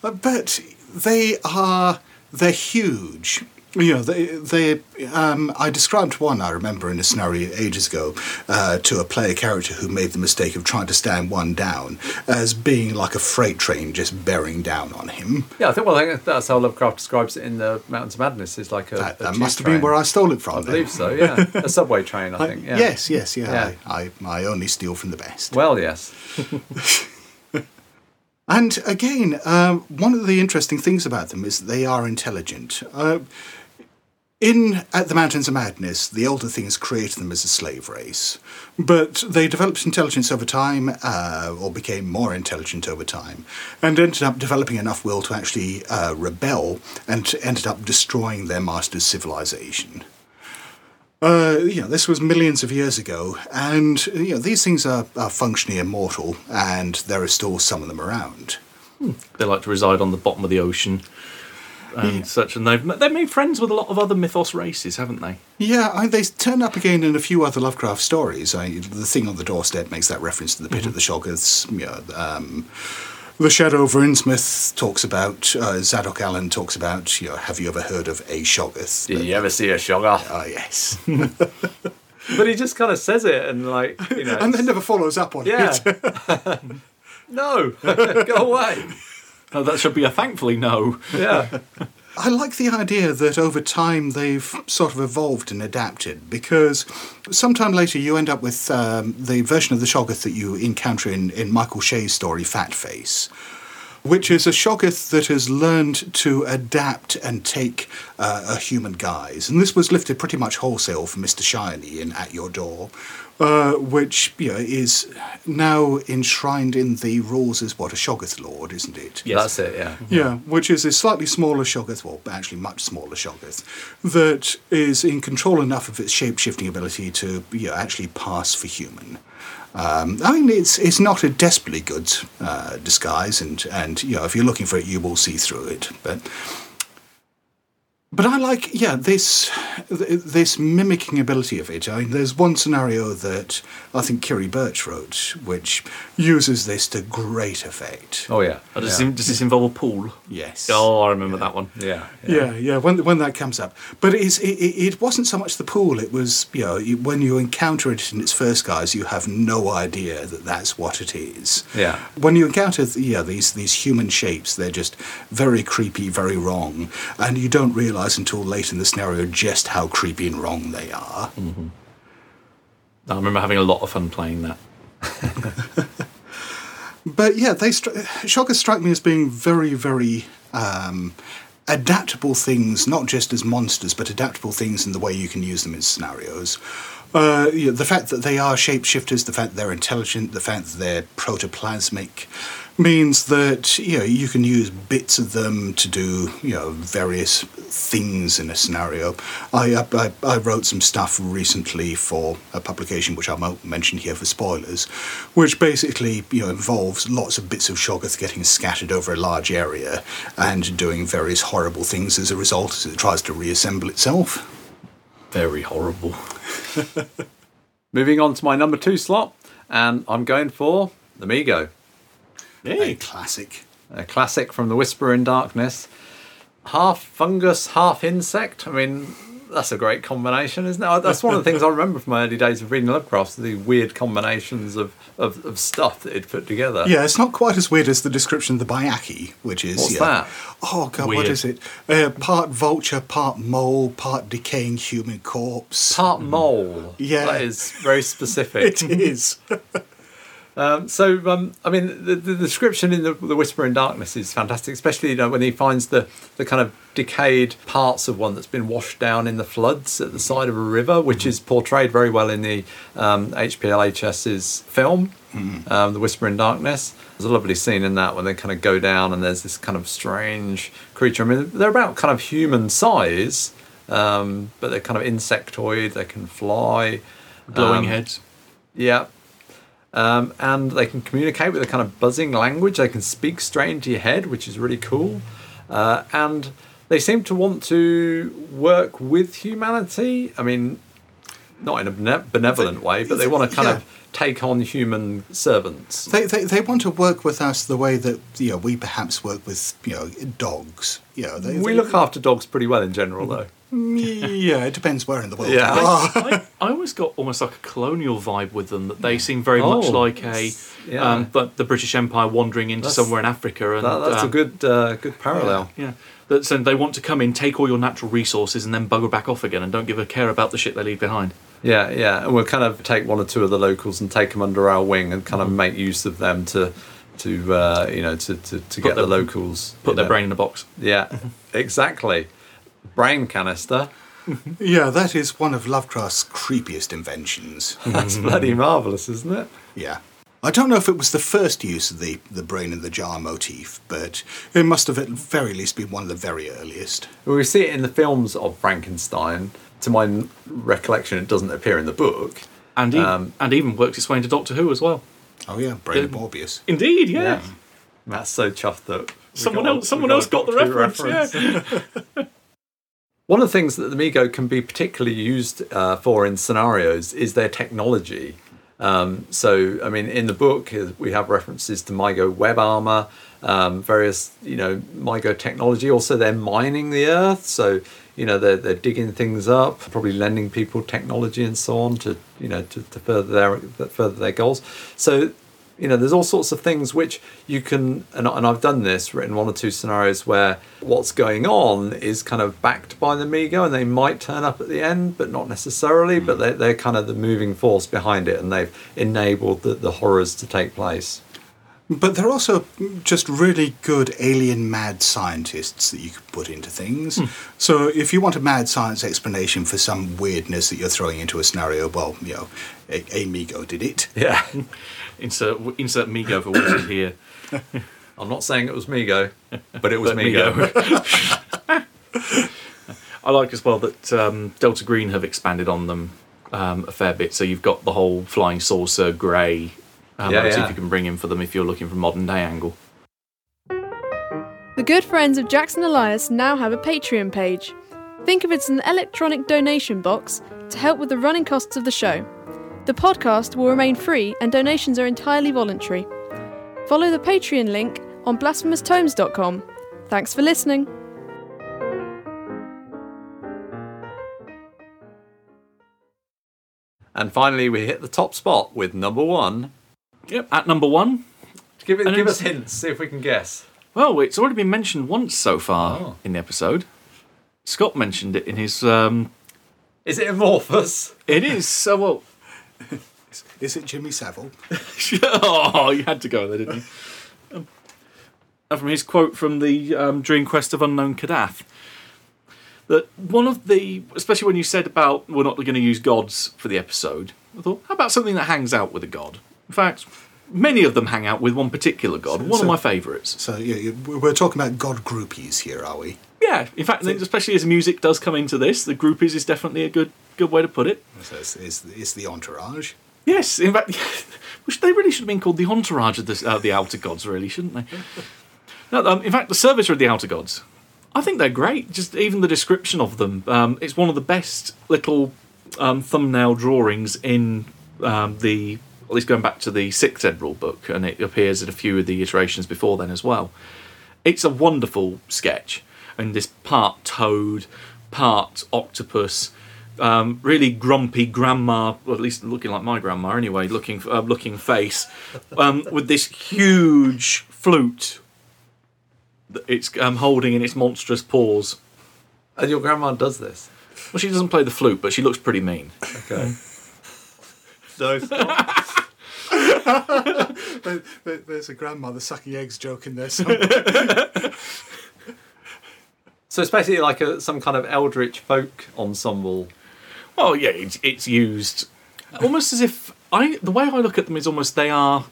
But they are they're huge. Know, they they. Um, I described one I remember in a scenario ages ago uh, to a player character who made the mistake of trying to stand one down as being like a freight train just bearing down on him. Yeah, I think well, I think that's how Lovecraft describes it in the Mountains of Madness. Is like a, That, that tube must have been train. where I stole it from. I then. believe so. Yeah, a subway train. I I- think. Yeah. Yes, yes, yeah. Yeah. I, I, I only steal from the best. Well, yes. And again, um, one of the interesting things about them is they are intelligent. Uh, in At the Mountains of Madness, the elder things created them as a slave race, but they developed intelligence over time, uh, or became more intelligent over time, and ended up developing enough will to actually uh, rebel, and ended up destroying their master's civilization. Uh, you know, this was millions of years ago, and you know these things are, are functionally immortal, and there are still some of them around. They like to reside on the bottom of the ocean and such. And they've they've made friends with a lot of other mythos races, haven't they? Yeah, I, they turn up again in a few other Lovecraft stories. I, the thing on the doorstep makes that reference to the pit of the Shoggoths. You know, um, the Shadow of Innsmouth talks about uh, Zadok Allen talks about. You know, have you ever heard of a Shoggoth? Did you ever see a sugar? Ah, yes. But he just kind of says it and like you know. and then never follows up on yeah. it. no, go away. Oh, that should be a thankfully no. Yeah. I like the idea that over time they've sort of evolved and adapted because sometime later you end up with um, the version of the Shoggoth that you encounter in, in Michael Shea's story, Fat Face, which is a Shoggoth that has learned to adapt and take uh, a human guise. And this was lifted pretty much wholesale from Mr. Shiny in At Your Door. Uh, which you know, is now enshrined in the rules as what a Shoggoth Lord, isn't it? That's it. Yeah. Yeah, which is a slightly smaller Shoggoth, well, actually much smaller Shoggoth, that is in control enough of its shape shifting ability to you know, actually pass for human. Um, I mean, it's it's not a desperately good uh, disguise, and and you know, if you're looking for it, you will see through it. But but I like, yeah, this this mimicking ability of it. I mean, there's one scenario that I think Kiri Birch wrote, which uses this to great effect. Oh yeah. Oh, does, yeah. this, does this involve a pool? Yes. Oh, I remember that one. yeah. Yeah, yeah. When when that comes up, but it's, it it it wasn't so much the pool. It was you know when you encounter it in its first guise, you have no idea that that's what it is. Yeah. When you encounter yeah these these human shapes, they're just very creepy, very wrong, and you don't realise until late in the scenario just how creepy and wrong they are. I remember having a lot of fun playing that. But yeah, they stri- Shoggoths strike me as being very, very um, adaptable things, not just as monsters, but adaptable things in the way you can use them in scenarios. Uh, you know, the fact that they are shapeshifters, the fact that they're intelligent, the fact that they're protoplasmic, means that you know you can use bits of them to do you know various things in a scenario. I I, I wrote some stuff recently for a publication which I won't mention here for spoilers, which basically you know involves lots of bits of Shoggoth getting scattered over a large area and doing various horrible things as a result as it tries to reassemble itself. Very horrible. Moving on to my number two slot, and I'm going for the Mi-Go. A classic. a classic from the Whisper in Darkness. Half fungus, half insect. I mean, that's a great combination, isn't it? That's one of the things I remember from my early days of reading Lovecraft, the weird combinations of, of, of stuff that he'd put together. Yeah, it's not quite as weird as the description of the Byakhee, which is What's yeah. that? Oh god, what Weird. is it? Uh, part vulture, part mole, part decaying human corpse. Part mole. Yeah. That is very specific. It is. Um, so, um, I mean, the, the description in the, the Whisper in Darkness is fantastic, especially you know, when he finds the, the kind of decayed parts of one that's been washed down in the floods at the side of a river, which is portrayed very well in the um, HPLHS's film, um, The Whisper in Darkness. There's a lovely scene in that when they kind of go down and there's this kind of strange creature. I mean, they're about kind of human size, um, but they're kind of insectoid, they can fly. Blowing Um, heads. Yeah. Um, and they can communicate with a kind of buzzing language. They can speak straight into your head, which is really cool. Uh, and they seem to want to work with humanity. I mean, not in a benevolent way, but they want to kind Yeah. of take on human servants. They, they, they want to work with us the way that you know we perhaps work with you know dogs. You know, they, We look after dogs pretty well in general, though. Yeah, it depends where in the world. Yeah. you are. I, I always got almost like a colonial vibe with them. That they seem very Oh, much like a, yeah. um, but the British Empire wandering into That's- somewhere in Africa, and That, that's a um, good uh, good parallel. Yeah, that so they want to come in, take all your natural resources, and then bugger back off again, and don't give a care about the shit they leave behind. Yeah, yeah, and we'll kind of take one or two of the locals and take them under our wing and kind of make use of them to, to uh, you know, to, to, to get the locals. Put their know. brain in a box. Yeah, exactly. Brain canister. yeah, that is one of Lovecraft's creepiest inventions. That's bloody marvelous, isn't it? Yeah. I don't know if it was the first use of the, the brain in the jar motif, but it must have at very least been one of the very earliest. Well, we see it in the films of Frankenstein. To my recollection, it doesn't appear in the book. And even, Um, and even works its way into Doctor Who as well. Oh yeah, brain of Yeah. Morbius. Indeed, yeah. that's so chuffed that Someone got else, someone a else got the Doctor Who reference. Yeah. One of the things that the Mi-Go can be particularly used uh, for in scenarios is their technology. Um, so, I mean, in the book, uh, we have references to Mi-Go web armor, um, various, you know, Mi-Go technology. Also, they're mining the earth. So, you know, they're, they're digging things up, probably lending people technology and so on to, you know, to, to further their further their goals. So, you know, there's all sorts of things which you can, and, and I've done this, written one or two scenarios where what's going on is kind of backed by the Mi-Go, and they might turn up at the end, but not necessarily. Hmm. But they're, they're kind of the moving force behind it, and they've enabled the, the horrors to take place. But they're also just really good alien mad scientists that you can put into things. Hmm. So if you want a mad science explanation for some weirdness that you're throwing into a scenario, well, you know, a- Amigo did it. Yeah. Insert insert Mi-Go for wizard here. I'm not saying it was Mi-Go, but it was But Mi-Go. I like as well that um, Delta Green have expanded on them um, a fair bit. So you've got the whole flying saucer grey. Um, Yeah, motif yeah. you can bring in for them if you're looking for modern day angle. The good friends of Jackson Elias now have a Patreon page. Think of it as an electronic donation box to help with the running costs of the show. The podcast will remain free and donations are entirely voluntary. Follow the Patreon link on blasphemoustomes.com. Thanks for listening. And finally, we hit the top spot with number one. Yep. At number one, Give, it, give us hints, see if we can guess. well, it's already been mentioned once so far Oh. in the episode. Scott mentioned it in his. Um, Is it Amorphous? it is so well. Is it Jimmy Savile? oh, you had to go there, didn't you? Um, from his quote from the um, Dream Quest of Unknown Kadath, that one of the, especially when you said about we're not going to use gods for the episode, I thought, how about something that hangs out with a god? In fact, many of them hang out with one particular god. One so- of my favourites. So yeah, we're talking about god groupies here, are we? Yeah, in fact, especially as music does come into this, the groupies is definitely a good good way to put it. So it's, it's, it's the entourage. Yes, in fact, which they really should have been called the entourage of the, uh, the outer gods, really, shouldn't they? No, um, in fact, the servitor of the outer gods, I think they're great. Just even the description of them, um, it's one of the best little um, thumbnail drawings in um, the. At least going back to the sixth Ed rule book, and it appears in a few of the iterations before then as well. It's a wonderful sketch, and this part toad, part octopus, um, really grumpy grandma, or at least looking like my grandma anyway, looking uh, looking face, um, with this huge flute that it's um, holding in its monstrous paws. And your grandma does this. Well, she doesn't play the flute, but she looks pretty mean. Okay. no, stop. There- there- There's a grandmother sucking eggs joke in there. somewhere. So it's basically like a, some kind of eldritch folk ensemble. Well, yeah, it's, it's used almost as if I. The way I look at them is almost they are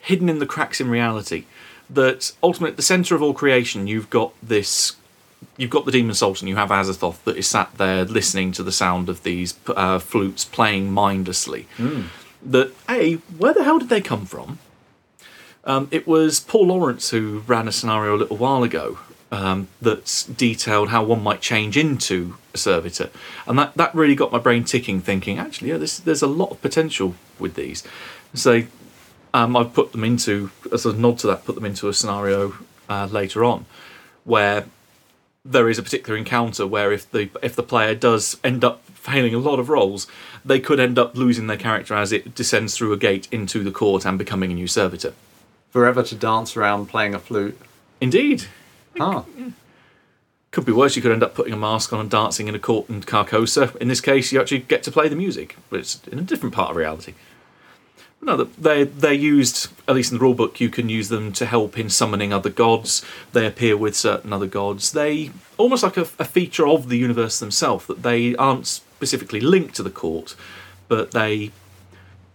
hidden in the cracks in reality. That ultimately, at the center of all creation, you've got this. You've got the demon sultan. You have Azathoth that is sat there listening to the sound of these uh, flutes playing mindlessly. That a where the hell did they come from? Um, it was Paul Lawrence who ran a scenario a little while ago um, that's detailed how one might change into a servitor, and that, that really got my brain ticking, thinking actually, yeah, this, there's a lot of potential with these. So um, I've put them into as a nod to that, put them into a scenario uh, later on where there is a particular encounter where if the if the player does end up failing a lot of rolls, they could end up losing their character as it descends through a gate into the court and becoming a new servitor. Forever to dance around playing a flute. Indeed. Ah. Could be worse. You could end up putting a mask on and dancing in a court in Carcosa. In this case, you actually get to play the music, but it's in a different part of reality. No, they they're used. At least in the rulebook, you can use them to help in summoning other gods. They appear with certain other gods. They almost like a, a feature of the universe themselves. That they aren't specifically linked to the court, but they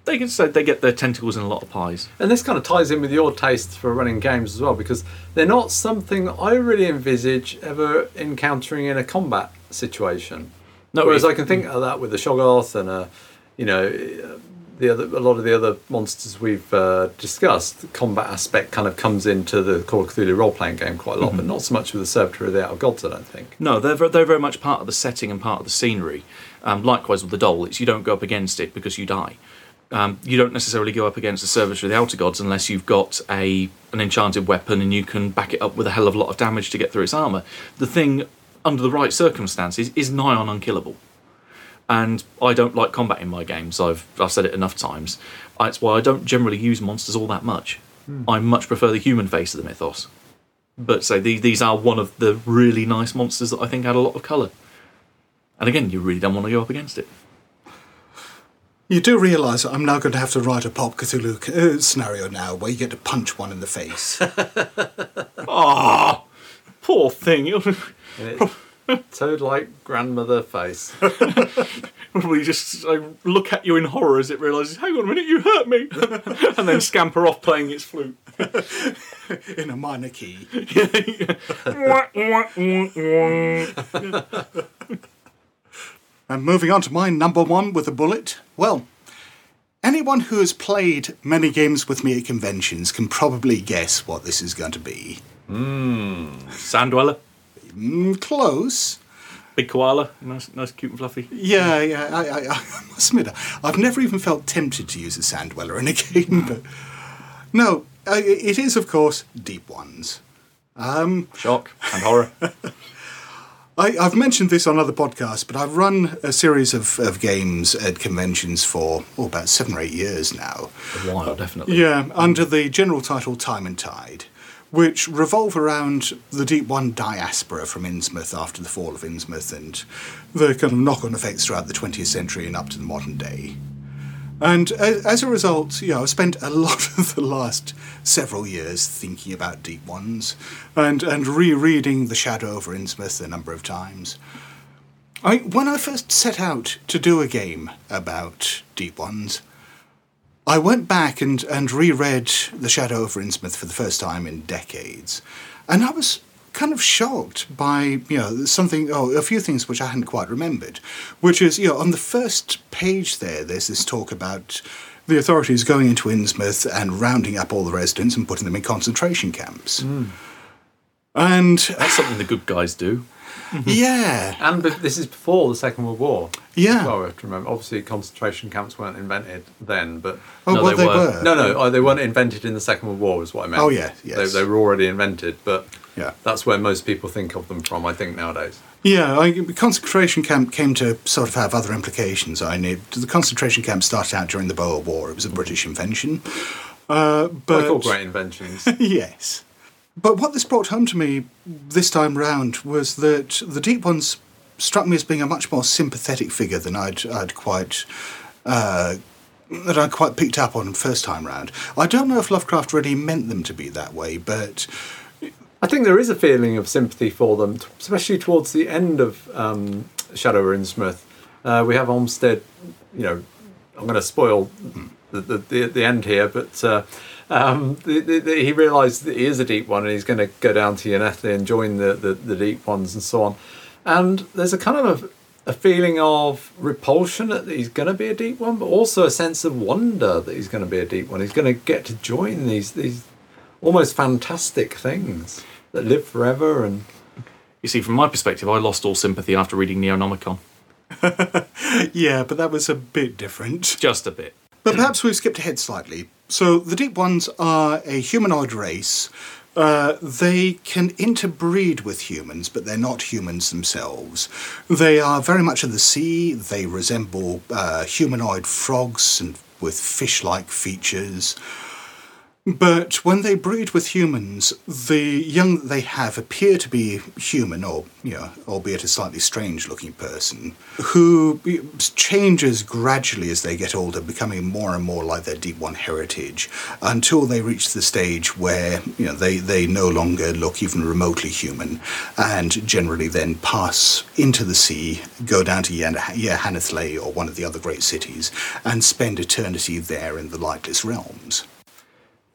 they can say they get their tentacles in a lot of pies. And this kind of ties in with your taste for running games as well, because they're not something I really envisage ever encountering in a combat situation. No, Whereas I can think of that with the Shoggoth and, uh, you know, the other a lot of the other monsters we've uh, discussed. The combat aspect kind of comes into the Call of Cthulhu role playing game quite a lot, but not so much with the Servitor of the Outer Gods. I don't think. No, they're they're very much part of the setting and part of the scenery. Um, likewise with the Dhole, it's you don't go up against it because you die. Um, you don't necessarily go up against the servitor of the outer gods unless you've got a an enchanted weapon and you can back it up with a hell of a lot of damage to get through its armor. The thing, under the right circumstances, is nigh on unkillable. And I don't like combat in my games. I've I've said it enough times. That's why I don't generally use monsters all that much. I much prefer the human face of the mythos. But say these these are one of the really nice monsters that I think add a lot of colour. And again, you really don't want to go up against it. You do realise that I'm now going to have to write a Pulp Cthulhu uh, scenario now where you get to punch one in the face. Ah, poor thing. You'll Toad like grandmother face. probably just uh, look at you in horror as it realises, hang on a minute, you hurt me, and then scamper off playing its flute. in a minor key. And moving on to my number one with a bullet. Well, anyone who has played many games with me at conventions can probably guess what this is going to be. Sand dweller, Mm, close. big koala, nice, nice, cute and fluffy. Yeah, yeah. I, I, I must admit, I've never even felt tempted to use a sand dweller in a game, but no, uh, it is of course Deep Ones. Um, Shock and horror. I, I've mentioned this on other podcasts, but I've run a series of, of games at conventions for oh, about seven or eight years now. A while, definitely. Yeah, under the general title Time and Tide, which revolve around the Deep One diaspora from Innsmouth after the fall of Innsmouth and the kind of knock on effects throughout the 20th century and up to the modern day. And as a result, you know, I've spent a lot of the last several years thinking about Deep Ones and, and rereading The Shadow over Innsmouth a number of times. I, when I first set out to do a game about Deep Ones, I went back and, and reread The Shadow over Innsmouth for the first time in decades, and I was kind of shocked by you know something oh a few things which I hadn't quite remembered, which is you know on the first page there there's this talk about the authorities going into Innsmouth and rounding up all the residents and putting them in concentration camps. And That's something the good guys do. yeah, And this is before the Second World War. Yeah. Well, we have to remember. Obviously, concentration camps weren't invented then, but oh No, well they they were. were. no, no, oh, they weren't invented in the Second World War. Is what I meant. Oh, yeah, yes. They, they were already invented, but Yeah. that's where most people think of them from. I think nowadays. Yeah, I, the concentration camp came to sort of have other implications. I knew the concentration camp started out during the Boer War. It was a British invention. Uh, but like all great inventions. yes. But what this brought home to me this time round was that the Deep Ones struck me as being a much more sympathetic figure than I'd, I'd quite. Uh, that I quite picked up on first time round. I don't know if Lovecraft really meant them to be that way, but I think there is a feeling of sympathy for them, especially towards the end of um, Shadow Innsmouth. Uh, we have Olmstead, you know, I'm going to spoil the, the, the, the end here, but uh, um, the, the, the, he realised that he is a deep one and he's going to go down to Y'ha-nthlei and join the, the, the deep ones and so on. And there's a kind of a, a feeling of repulsion that he's going to be a deep one, but also a sense of wonder that he's going to be a deep one. He's going to get to join these these almost fantastic things that live forever and You see, from my perspective, I lost all sympathy after reading Neonomicon. yeah, but that was a bit different. Just a bit. But perhaps we've skipped ahead slightly. So the Deep Ones are a humanoid race. Uh, they can interbreed with humans, but they're not humans themselves. They are very much of the sea. They resemble uh, humanoid frogs and with fish-like features. But when they breed with humans, the young that they have appear to be human, or you know, albeit a slightly strange-looking person, who changes gradually as they get older, becoming more and more like their Deep One heritage, until they reach the stage where you know they, they no longer look even remotely human, and generally then pass into the sea, go down to Y'ha-nthlei or one of the other great cities, and spend eternity there in the lightless realms.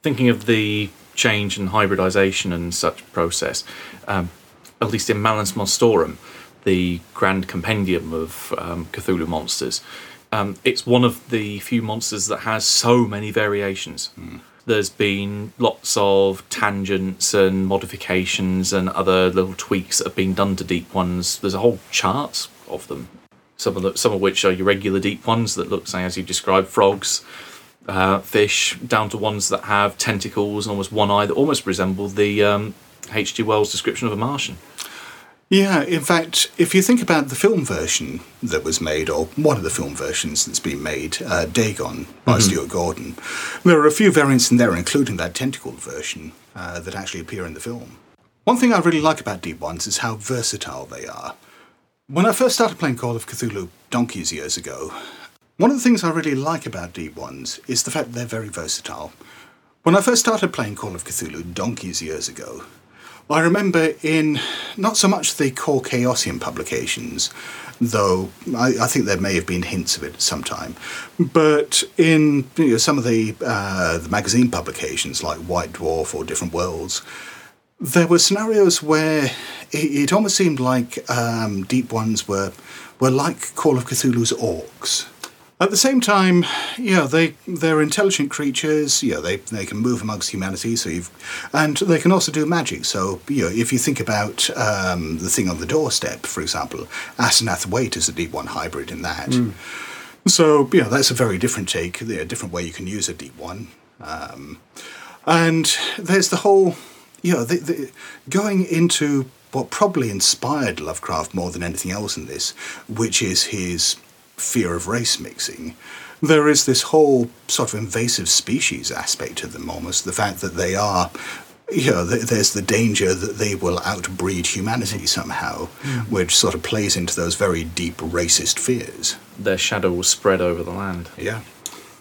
Thinking of the change and hybridization and such process, um, at least in Malleus Monstrorum, the grand compendium of um, Cthulhu monsters, um, it's one of the few monsters that has so many variations. There's been lots of tangents and modifications and other little tweaks that have been done to deep ones. There's a whole chart of them. Some of the, some of which are your regular deep ones that look, say, as you described, frogs, uh, fish, down to ones that have tentacles and almost one eye that almost resemble the um, H.G. Wells description of a Martian. Yeah, in fact, if you think about the film version that was made, or one of the film versions that's been made, uh, Dagon by Stuart Gordon, there are a few variants in there, including that tentacled version, uh, that actually appear in the film. One thing I really like about Deep Ones is how versatile they are. When I first started playing Call of Cthulhu donkeys years ago, one of the things I really like about Deep Ones is the fact that they're very versatile. When I first started playing Call of Cthulhu donkeys years ago, I remember in not so much the core Chaosium publications, though I, I think there may have been hints of it at some time, but in you know, some of the, uh, the magazine publications like White Dwarf or Different Worlds, there were scenarios where it, it almost seemed like um, Deep Ones were, were like Call of Cthulhu's orcs. At the same time, know, they they're intelligent creatures. You know, they they can move amongst humanity. So you've, and they can also do magic. So you know, if you think about um, the thing on the doorstep, for example, Asenath Waite is a deep one hybrid in that. So you know, that's a very different take, a different way you can use a deep one. Um, and there's the whole, you know, the, the, going into what probably inspired Lovecraft more than anything else in this, which is his fear of race mixing. There is this whole sort of invasive species aspect to them, almost the fact that they are. You know, th- there's the danger that they will outbreed humanity somehow, hmm. which sort of plays into those very deep racist fears. Their shadow will spread over the land. Yeah.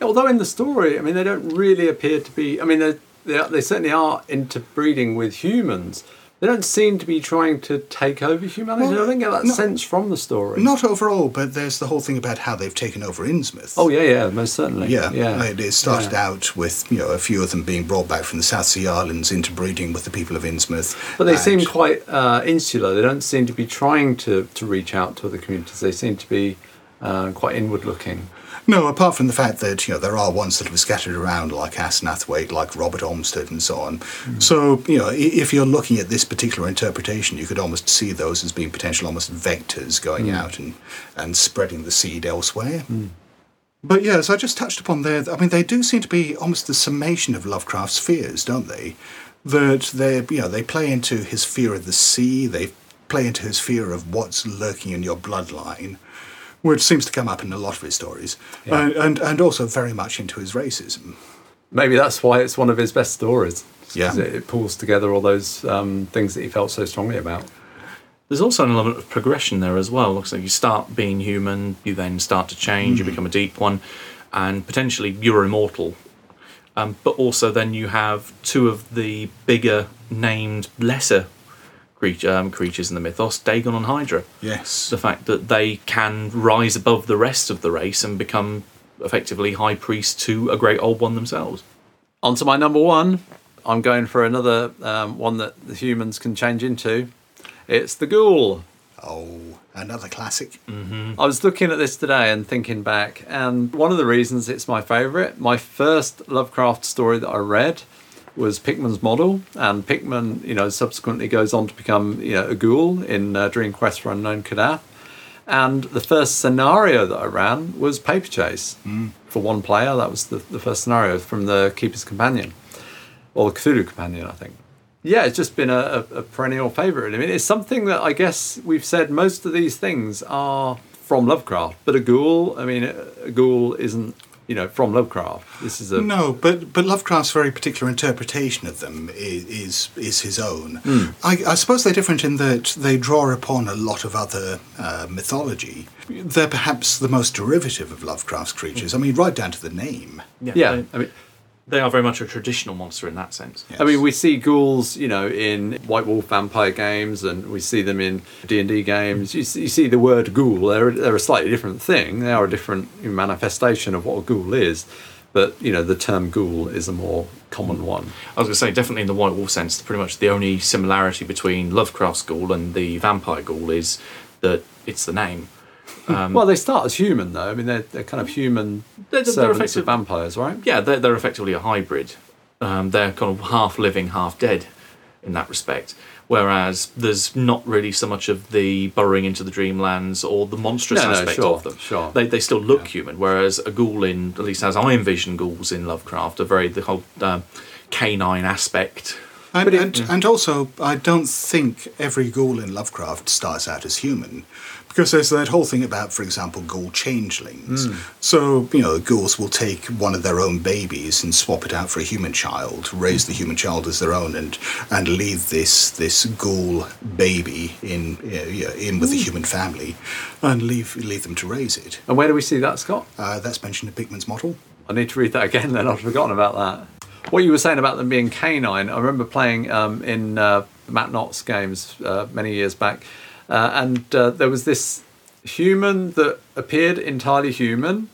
Although in the story, I mean, they don't really appear to be. I mean, they they, they certainly are interbreeding with humans, They don't seem to be trying to take over humanity. Well, I don't get that no- sense from the story. Not overall, but there's the whole thing about how they've taken over Innsmouth. Oh yeah, yeah, most certainly. Yeah, yeah. It, it started Yeah. out with you know a few of them being brought back from the South Sea Islands interbreeding with the people of Innsmouth. But they seem quite uh, insular. They don't seem to be trying to, to reach out to other communities. They seem to be uh, quite inward looking. No, apart from the fact that you know there are ones that have scattered around, like Asenath Waite, like Robert Olmstead, and so on. Hmm. So you know, if you're looking at this particular interpretation, you could almost see those as being potential almost vectors going hmm. out and and spreading the seed elsewhere. Hmm. But yeah, as I just touched upon there, I mean, they do seem to be almost the summation of Lovecraft's fears, don't they? That they, you know, they play into his fear of the sea. They play into his fear of what's lurking in your bloodline, which seems to come up in a lot of his stories, and, and and also very much into his racism. Maybe that's why it's one of his best stories. Yeah. It, it pulls together all those um, things that he felt so strongly about. There's also an element of progression there as well. Looks like you start being human, you then start to change, you become a deep one, and potentially you're immortal. Um, but also, then you have two of the bigger named lesser creature, um, creatures in the mythos, Dagon and Hydra. Yes. The fact that they can rise above the rest of the race and become effectively high priest to a great old one themselves. On to my number one. I'm going for another um, one that the humans can change into. It's the ghoul. Oh, another classic. I was looking at this today and thinking back, and one of the reasons it's my favourite, my first Lovecraft story that I read was Pickman's Model, and Pickman, you know, subsequently goes on to become, you know, a ghoul in uh, Dream Quest for Unknown Kadath. And the first scenario that I ran was Paper Chase for one player. That was the, the first scenario from the Keeper's Companion, or the Cthulhu Companion, I think. Yeah, it's just been a, a, perennial favourite. I mean, it's something that I guess we've said most of these things are from Lovecraft, but a ghoul, I mean, a ghoul isn't, you know, from Lovecraft. This is a. No, but but Lovecraft's very particular interpretation of them is is, is his own. I, I suppose they're different in that they draw upon a lot of other uh, mythology. They're perhaps the most derivative of Lovecraft's creatures. I mean, right down to the name. Yeah, they, I mean, they are very much a traditional monster in that sense. Yes. I mean, we see ghouls, you know, in White Wolf vampire games, and we see them in D and D games. You see, you see the word ghoul; they're they're a slightly different thing. They are a different manifestation of what a ghoul is, but you know, the term ghoul is a more common one. I was going to say, definitely in the White Wolf sense, pretty much the only similarity between Lovecraft's ghoul and the vampire ghoul is that it's the name. Well, they start as human, though. I mean, they're they're kind of human They're- they're servants effective- of vampires, right? Yeah, they're, they're effectively a hybrid. Um, they're kind of half living, half dead in that respect. Whereas there's not really so much of the burrowing into the dreamlands or the monstrous No, no, aspect sure, of them. sure. They, they still look human, whereas a ghoul in, at least as I envision ghouls in Lovecraft, are very the whole um, canine aspect. And, and, and also, I don't think every ghoul in Lovecraft starts out as human. Because there's that whole thing about, for example, ghoul changelings. So, you know, ghouls will take one of their own babies and swap it out for a human child, raise the human child as their own, and and leave this this ghoul baby in you know, in with the human family, and leave leave them to raise it. And where do we see that, Scott? Uh, that's mentioned in Pickman's model. I need to read that again. Then I've forgotten about that. What you were saying about them being canine, I remember playing um, in uh, Matt Knott's games uh, many years back, uh, and uh, there was this human that appeared entirely human,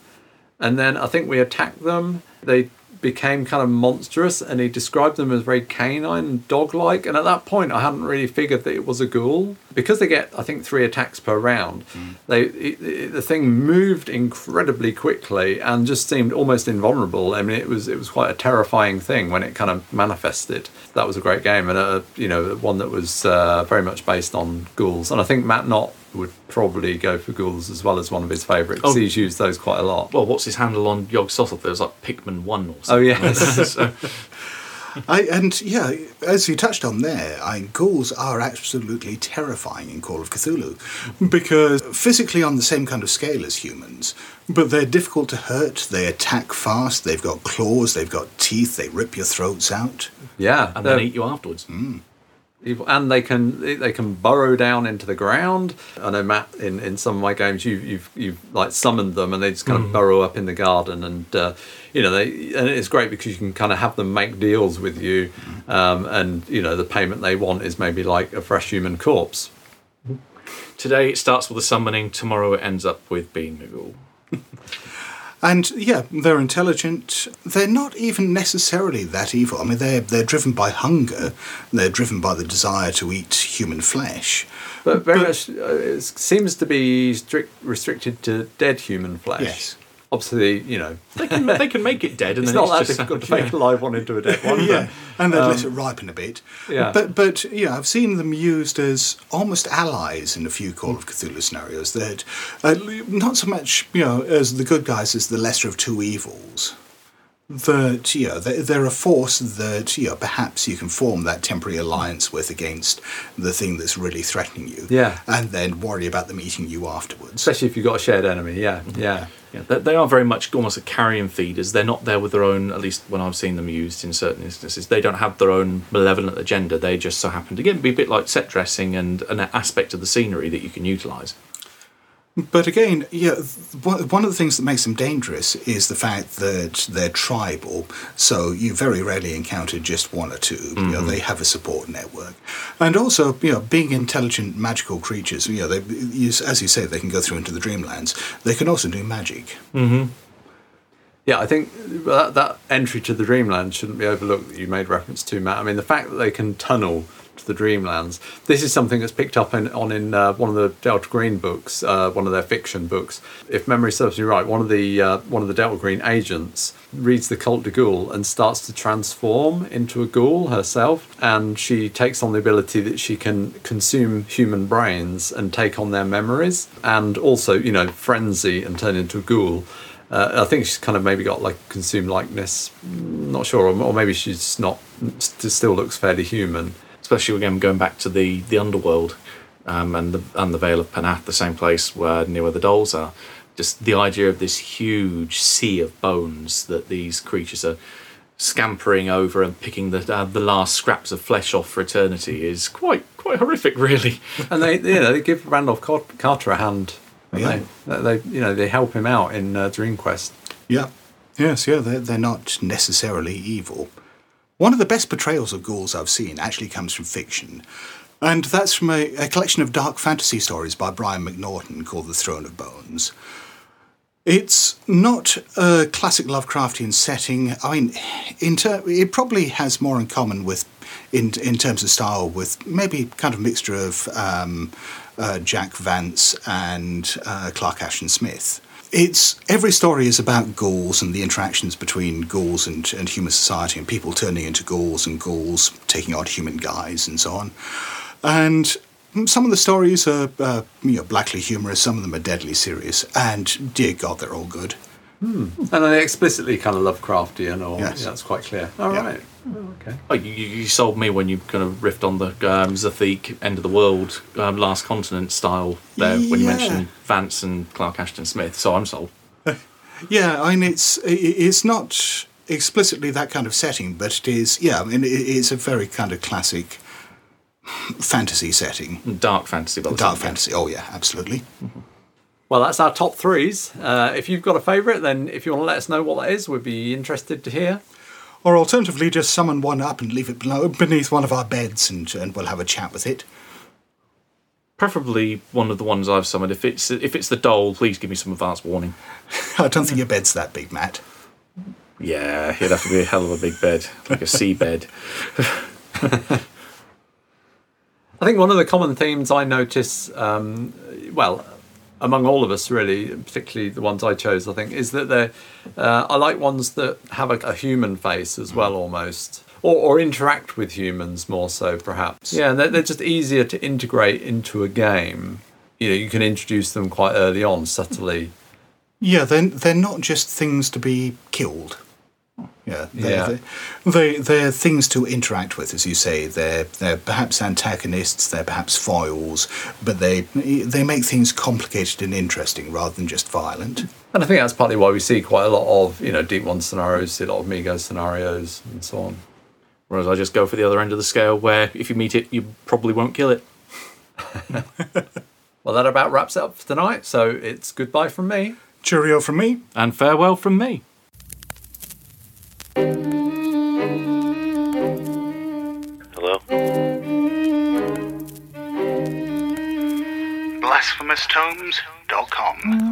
and then I think we attacked them. They became kind of monstrous, and he described them as very canine and dog-like. And at that point, I hadn't really figured that it was a ghoul because they get, I think, three attacks per round. They it, it- the thing moved incredibly quickly and just seemed almost invulnerable. I mean, it was it was quite a terrifying thing when it kind of manifested. That was a great game, and a you know one that was uh, very much based on ghouls. And I think Matt Knott would probably go for ghouls as well as one of his favourites. Oh. He's used those quite a lot. Well, what's his handle on Yog Sothoth? There was like Pickman 1 or oh, something. Oh yes. So- I, and yeah, as you touched on there, I, ghouls are absolutely terrifying in Call of Cthulhu because physically on the same kind of scale as humans, but they're difficult to hurt. They attack fast. They've got claws. They've got teeth. They rip your throats out. yeah, and then eat you afterwards. Mm. Evil, and they can they can burrow down into the ground. I know Matt in, in some of my games you you've you've like summoned them and they just kind of burrow up in the garden and uh, you know they and it's great because you can kind of have them make deals with you um, and you know the payment they want is maybe like a fresh human corpse. Today it starts with a summoning. Tomorrow it ends up with being ghoul. And yeah, they're intelligent. They're not even necessarily that evil. I mean, they're they're driven by hunger. They're driven by the desire to eat human flesh. But very But- much uh, it seems to be strict, restricted to dead human flesh. Yes. Obviously, you know, They can, they can make it dead, and it's then not that it's just difficult to make a live one into a dead one. Yeah, and they um, let it ripen a bit. yeah. But but yeah, I've seen them used as almost allies in a few Call of Cthulhu scenarios. That uh, not so much you know as the good guys as the lesser of two evils. That you know they- they're a force that you know perhaps you can form that temporary alliance with against the thing that's really threatening you. Yeah. and then worry about them eating you afterwards. Especially if you've got a shared enemy. Yeah, yeah. Yeah, they, they are very much almost a carrion feeders. They're not there with their own, at least when I've seen them used in certain instances, they don't have their own malevolent agenda. They just so happen to again be a bit like set dressing and an aspect of the scenery that you can utilise. But again, yeah, one of the things that makes them dangerous is the fact that they're tribal. So you very rarely encounter just one or 2 You know, mm-hmm. they have a support network, and also, you know, being intelligent, magical creatures. You know, they, you, as you say, they can go through into the dreamlands. They can also do magic. Mm-hmm. Yeah, I think that, that entry to the Dreamland shouldn't be overlooked that you made reference to, Matt. I mean, the fact that they can tunnel to the Dreamlands, this is something that's picked up in, on in uh, one of the Delta Green books, uh, one of their fiction books. If memory serves me right, one of the uh, one of the Delta Green agents reads the Cultes des Goules and starts to transform into a ghoul herself, and she takes on the ability that she can consume human brains and take on their memories, and also, you know, frenzy and turn into a ghoul. Uh, I think she's kind of maybe got like consumed likeness. Not sure, or, or maybe she's not. st- Still looks fairly human. Especially again going back to the the underworld um, and the and the Vale of Pnath, the same place where near where the Dholes are. Just the idea of this huge sea of bones that these creatures are scampering over and picking the uh, the last scraps of flesh off for eternity is quite quite horrific, really. And they, you know, they give Randolph Carter a hand. Yeah. They, they, you know, they help him out in uh, Dream Quest. Yeah. Yes, yeah, they're, they're not necessarily evil. One of the best portrayals of ghouls I've seen actually comes from fiction. And that's from a, a collection of dark fantasy stories by Brian McNaughton called The Throne of Bones. It's not a classic Lovecraftian setting. I mean, in ter- it probably has more in common with, in in terms of style, with maybe kind of a mixture of um, uh, Jack Vance and uh, Clark Ashton Smith. It's every story is about ghouls and the interactions between ghouls and, and human society, and people turning into ghouls and ghouls taking on human guise and so on. And some of the stories are uh, you know blackly humorous, some of them are deadly serious, and dear God, they're all good. And are they explicitly kind of Lovecraftian, or Yes. yeah, that's quite clear. All Yeah. right. Oh, okay. Oh, you, you you sold me when you kind of riffed on the um, Zothique end of the world, um, last continent style there when you mentioned Vance and Clark Ashton Smith. So I'm sold. Yeah, I mean it's i- i- it's not explicitly that kind of setting, but it is. Yeah, I mean it's a very kind of classic fantasy setting, Dark fantasy, by the dark sound of it. fantasy. Oh yeah, absolutely. Well, that's our top threes. Uh, if you've got a favourite, then if you want to let us know what that is, we'd be interested to hear. Or alternatively, just summon one up and leave it below, beneath one of our beds, and and we'll have a chat with it. Preferably one of the ones I've summoned. If it's if it's the Dhole, please give me some advance warning. I don't think your bed's that big, Matt. Yeah, it'd have to be a hell of a big bed, like a sea bed. I think one of the common themes I notice, um, well, among all of us really, particularly the ones I chose, I think, is that they uh, I like ones that have a, a human face as well, almost, or, or interact with humans more so, perhaps. Yeah, they're, they're just easier to integrate into a game. You know, you can introduce them quite early on, subtly. Yeah, they're, they're not just things to be killed. Yeah, they're, Yeah. They, they're things to interact with, as you say. They're, they're perhaps antagonists, they're perhaps foils, but they, they make things complicated and interesting rather than just violent. And I think that's partly why we see quite a lot of, you know, Deep One scenarios, see a lot of Mi-Go scenarios, and so on. Whereas I just go for the other end of the scale, where if you meet it, you probably won't kill it. Well, that about wraps it up for tonight. So it's goodbye from me. Cheerio from me. And farewell from me. BlasphemousTomes.com.